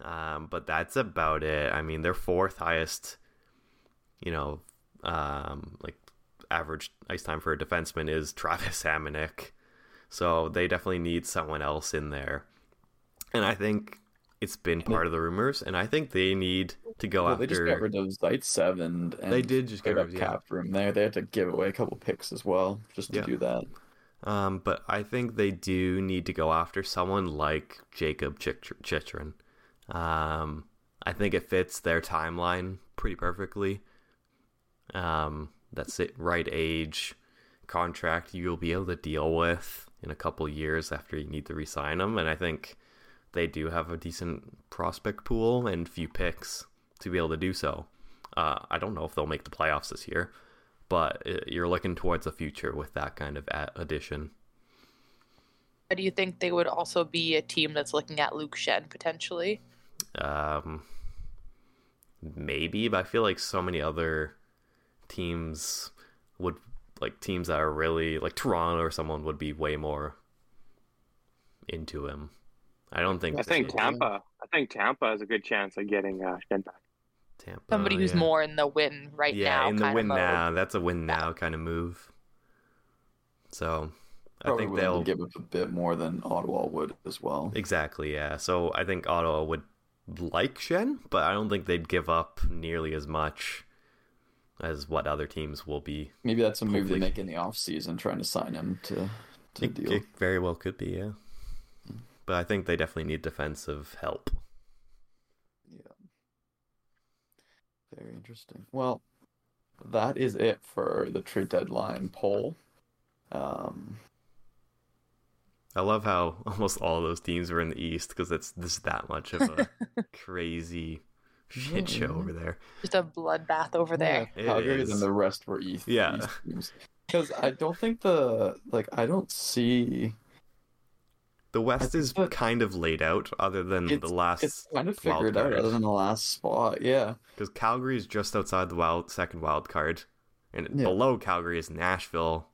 [SPEAKER 2] um, but that's about it. I mean, their fourth highest, you know, um, like average ice time for a defenseman is Travis Hamonic. So they definitely need someone else in there, and I think it's been part of the rumors, and I think they need to go
[SPEAKER 3] well,
[SPEAKER 2] after.
[SPEAKER 3] they just got rid of Zaitsev and, and
[SPEAKER 2] They did just get rid of yeah.
[SPEAKER 3] cap room there. They had to give away a couple picks as well just to
[SPEAKER 2] Yeah.
[SPEAKER 3] do that.
[SPEAKER 2] Um, but I think they do need to go after someone like Jacob Chychrun. Um, I think it fits their timeline pretty perfectly. Um, that's it, right age, contract you'll be able to deal with in a couple years after you need to resign them, and I think they do have a decent prospect pool and few picks to be able to do so. Uh, I don't know if they'll make the playoffs this year, but you're looking towards the future with that kind of addition.
[SPEAKER 4] Do you think they would also be a team that's looking at Luke Schenn potentially?
[SPEAKER 2] Um, maybe, but I feel like so many other teams would like teams that are really like Toronto or someone would be way more into him. I don't think.
[SPEAKER 1] I think
[SPEAKER 2] they-
[SPEAKER 1] Tampa. I think Tampa has a good chance of getting uh, Schenn back.
[SPEAKER 2] Tampa,
[SPEAKER 4] Somebody who's
[SPEAKER 2] yeah.
[SPEAKER 4] more in the win right
[SPEAKER 2] yeah
[SPEAKER 4] now.
[SPEAKER 2] in the win
[SPEAKER 4] of mode.
[SPEAKER 2] now. That's a win now kind of move. So I
[SPEAKER 3] Probably
[SPEAKER 2] think they'll
[SPEAKER 3] give up a bit more than Ottawa would as well.
[SPEAKER 2] exactly yeah. So I think Ottawa would like Schenn, but I don't think they'd give up nearly as much as what other teams will be
[SPEAKER 3] Maybe that's a move they make in the off season, trying to sign him to to
[SPEAKER 2] It,
[SPEAKER 3] deal.
[SPEAKER 2] it very well could be, yeah. But I think they definitely need defensive help.
[SPEAKER 3] Yeah. Very interesting. Well, that is it for the trade deadline poll. Um,
[SPEAKER 2] I love how almost all of those teams were in the East because it's just that much of a crazy shit show over mm-hmm. there.
[SPEAKER 4] Just a bloodbath over there.
[SPEAKER 2] It
[SPEAKER 3] Calgary
[SPEAKER 2] is.
[SPEAKER 3] and the rest were East.
[SPEAKER 2] Yeah.
[SPEAKER 3] Because I don't think the like I don't see
[SPEAKER 2] The West is
[SPEAKER 3] that-
[SPEAKER 2] kind of laid out, other than the last
[SPEAKER 3] it's kind of
[SPEAKER 2] wild
[SPEAKER 3] figured out other than the last spot. Yeah.
[SPEAKER 2] because Calgary is just outside the wild second wild card, and
[SPEAKER 3] Yeah.
[SPEAKER 2] below Calgary is Nashville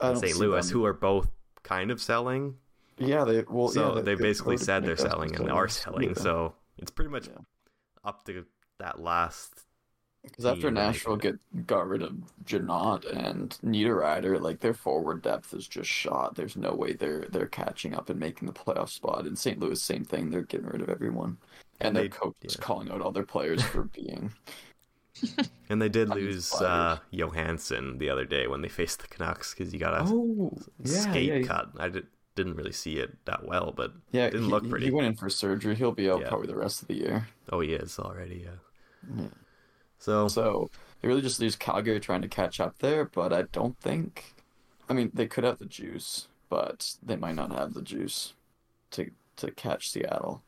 [SPEAKER 2] and St. Louis,
[SPEAKER 3] them-
[SPEAKER 2] who are both kind of selling.
[SPEAKER 3] Yeah, they well
[SPEAKER 2] so
[SPEAKER 3] yeah,
[SPEAKER 2] they
[SPEAKER 3] could
[SPEAKER 2] basically said they're selling and
[SPEAKER 3] so-
[SPEAKER 2] are selling.
[SPEAKER 3] yeah.
[SPEAKER 2] So it's pretty much
[SPEAKER 3] Yeah.
[SPEAKER 2] Up to that last
[SPEAKER 3] Because after
[SPEAKER 2] team to make
[SPEAKER 3] Nashville get got rid of Jeannot and Niederreiter, like their forward depth is just shot. There's no way they're they're catching up and making the playoff spot. In St. Louis, same thing. They're getting rid of everyone, and,
[SPEAKER 2] And
[SPEAKER 3] their
[SPEAKER 2] they-
[SPEAKER 3] coach is calling out all their players for being.
[SPEAKER 2] And they did lose uh, Johansson the other day when they faced the Canucks because he got a
[SPEAKER 3] Oh, yeah,
[SPEAKER 2] skate
[SPEAKER 3] yeah,
[SPEAKER 2] cut. I did, didn't really see it that well, but
[SPEAKER 3] yeah.
[SPEAKER 2] didn't
[SPEAKER 3] he,
[SPEAKER 2] look pretty.
[SPEAKER 3] He went in for surgery. He'll be out
[SPEAKER 2] Yeah.
[SPEAKER 3] probably the rest of the year.
[SPEAKER 2] oh, he is already. Yeah.
[SPEAKER 3] Yeah.
[SPEAKER 2] So
[SPEAKER 3] So they really just lose Calgary trying to catch up there, but I don't think. I mean, they could have the juice, but they might not have the juice to to catch Seattle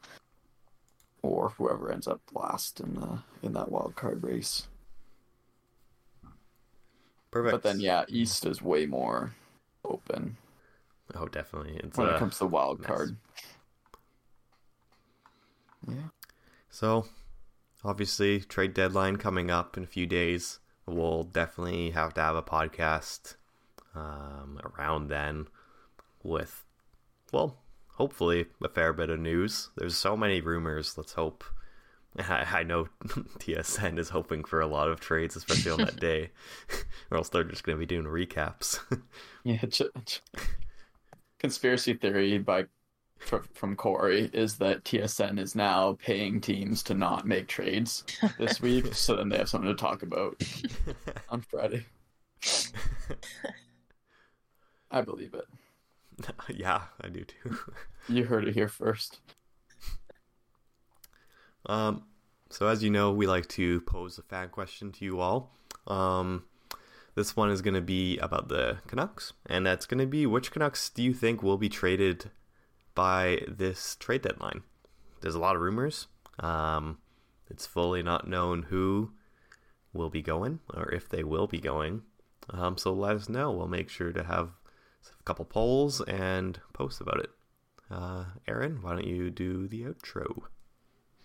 [SPEAKER 3] or whoever ends up last in the in that wild card race.
[SPEAKER 2] perfect.
[SPEAKER 3] But then, yeah, East is way more open
[SPEAKER 2] Oh, definitely. It's
[SPEAKER 3] when
[SPEAKER 2] uh,
[SPEAKER 3] it comes to the wild
[SPEAKER 2] mess.
[SPEAKER 3] card. Yeah.
[SPEAKER 2] So, obviously, trade deadline coming up in a few days. We'll definitely have to have a podcast um, around then with, well, hopefully a fair bit of news. There's so many rumors. Let's hope. I, I know TSN is hoping for a lot of trades, especially on that day, or else they're just going to be doing recaps.
[SPEAKER 3] Yeah. ch- ch- Conspiracy theory by from Corey is that TSN is now paying teams to not make trades this week, so then they have something to talk about on Friday. I believe it.
[SPEAKER 2] yeah, I do too.
[SPEAKER 3] You heard it here first.
[SPEAKER 2] Um, so as you know, we like to pose a fan question to you all. Um, this one is going to be about the Canucks, and that's going to be which Canucks do you think will be traded by this trade deadline? There's a lot of rumors. Um, it's fully not known who will be going or if they will be going. Um, so let us know. We'll make sure to have a couple polls and posts about it. Uh, Erin, why don't you do the outro?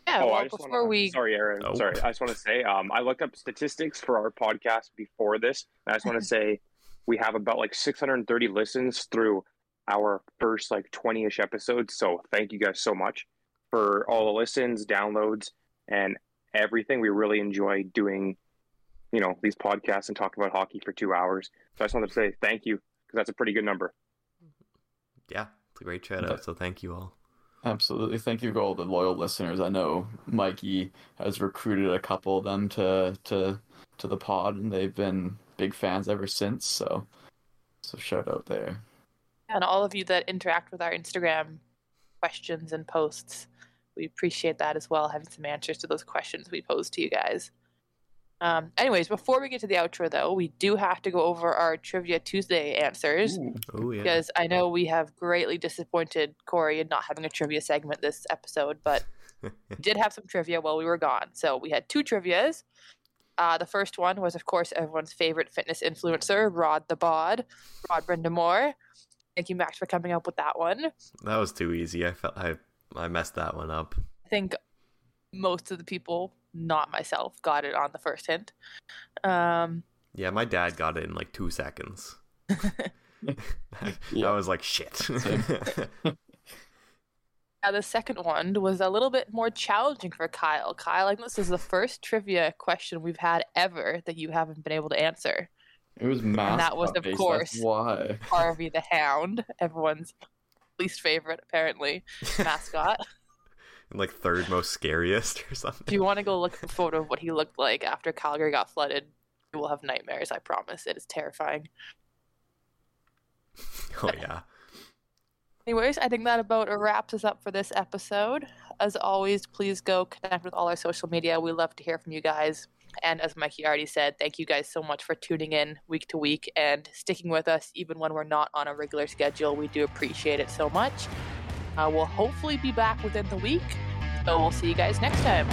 [SPEAKER 4] Yeah,
[SPEAKER 1] oh,
[SPEAKER 4] well,
[SPEAKER 1] I just
[SPEAKER 4] before
[SPEAKER 1] wanna,
[SPEAKER 4] we
[SPEAKER 1] Sorry, Erin.
[SPEAKER 2] Oh.
[SPEAKER 1] Sorry, I just want to say um, I looked up statistics for our podcast before this. And I just want to say we have about like 630 listens through our first like 20ish episodes. So thank you guys so much for all the listens, downloads, and everything. We really enjoy doing, you know, these podcasts and talking about hockey for two hours. So I just wanted to say thank you because that's a pretty good number.
[SPEAKER 2] Yeah, it's a great shout out. So thank you all.
[SPEAKER 3] Absolutely. Thank you to all the loyal listeners. I know Mikey has recruited a couple of them to to to the pod and they've been big fans ever since, so so shout out there.
[SPEAKER 4] And all of you that interact with our Instagram questions and posts, we appreciate that as well, having some answers to those questions we pose to you guys. Um, anyways, before we get to the outro, though, we do have to go over our Trivia Tuesday answers
[SPEAKER 3] Ooh.
[SPEAKER 2] Oh yeah.
[SPEAKER 4] because I know we have greatly disappointed Corey in not having a trivia segment this episode, but we did have some trivia while we were gone. So we had two trivias. Uh, the first one was, of course, everyone's favorite fitness influencer, Rod the Bod, Rod Brind'Amour. Thank you, Max, for coming up with that one.
[SPEAKER 2] that was too easy. I felt I I messed that one up.
[SPEAKER 4] I think most of the people, not myself, got it on the first hint. Um,
[SPEAKER 2] Yeah, my dad got it in like two seconds. I was like, shit.
[SPEAKER 4] Now, the second one was a little bit more challenging for Kyle. Kyle, I think this is the first trivia question we've had ever that you haven't been able to answer.
[SPEAKER 3] It was mascot
[SPEAKER 4] that was, of course,
[SPEAKER 3] why.
[SPEAKER 4] Harvey the Hound, everyone's least favorite, apparently, mascot.
[SPEAKER 2] Like third most scariest or something.
[SPEAKER 4] if you want to go look at a photo of what he looked like after Calgary got flooded, you will have nightmares, I promise. It is terrifying.
[SPEAKER 2] Oh yeah.
[SPEAKER 4] Anyways, I think that about wraps us up for this episode. As always, please go connect with all our social media. We love to hear from you guys. And as Mikey already said, thank you guys so much for tuning in week to week and sticking with us even when we're not on a regular schedule. We do appreciate it so much. Uh, we'll hopefully be back within the week. So we'll see you guys next time.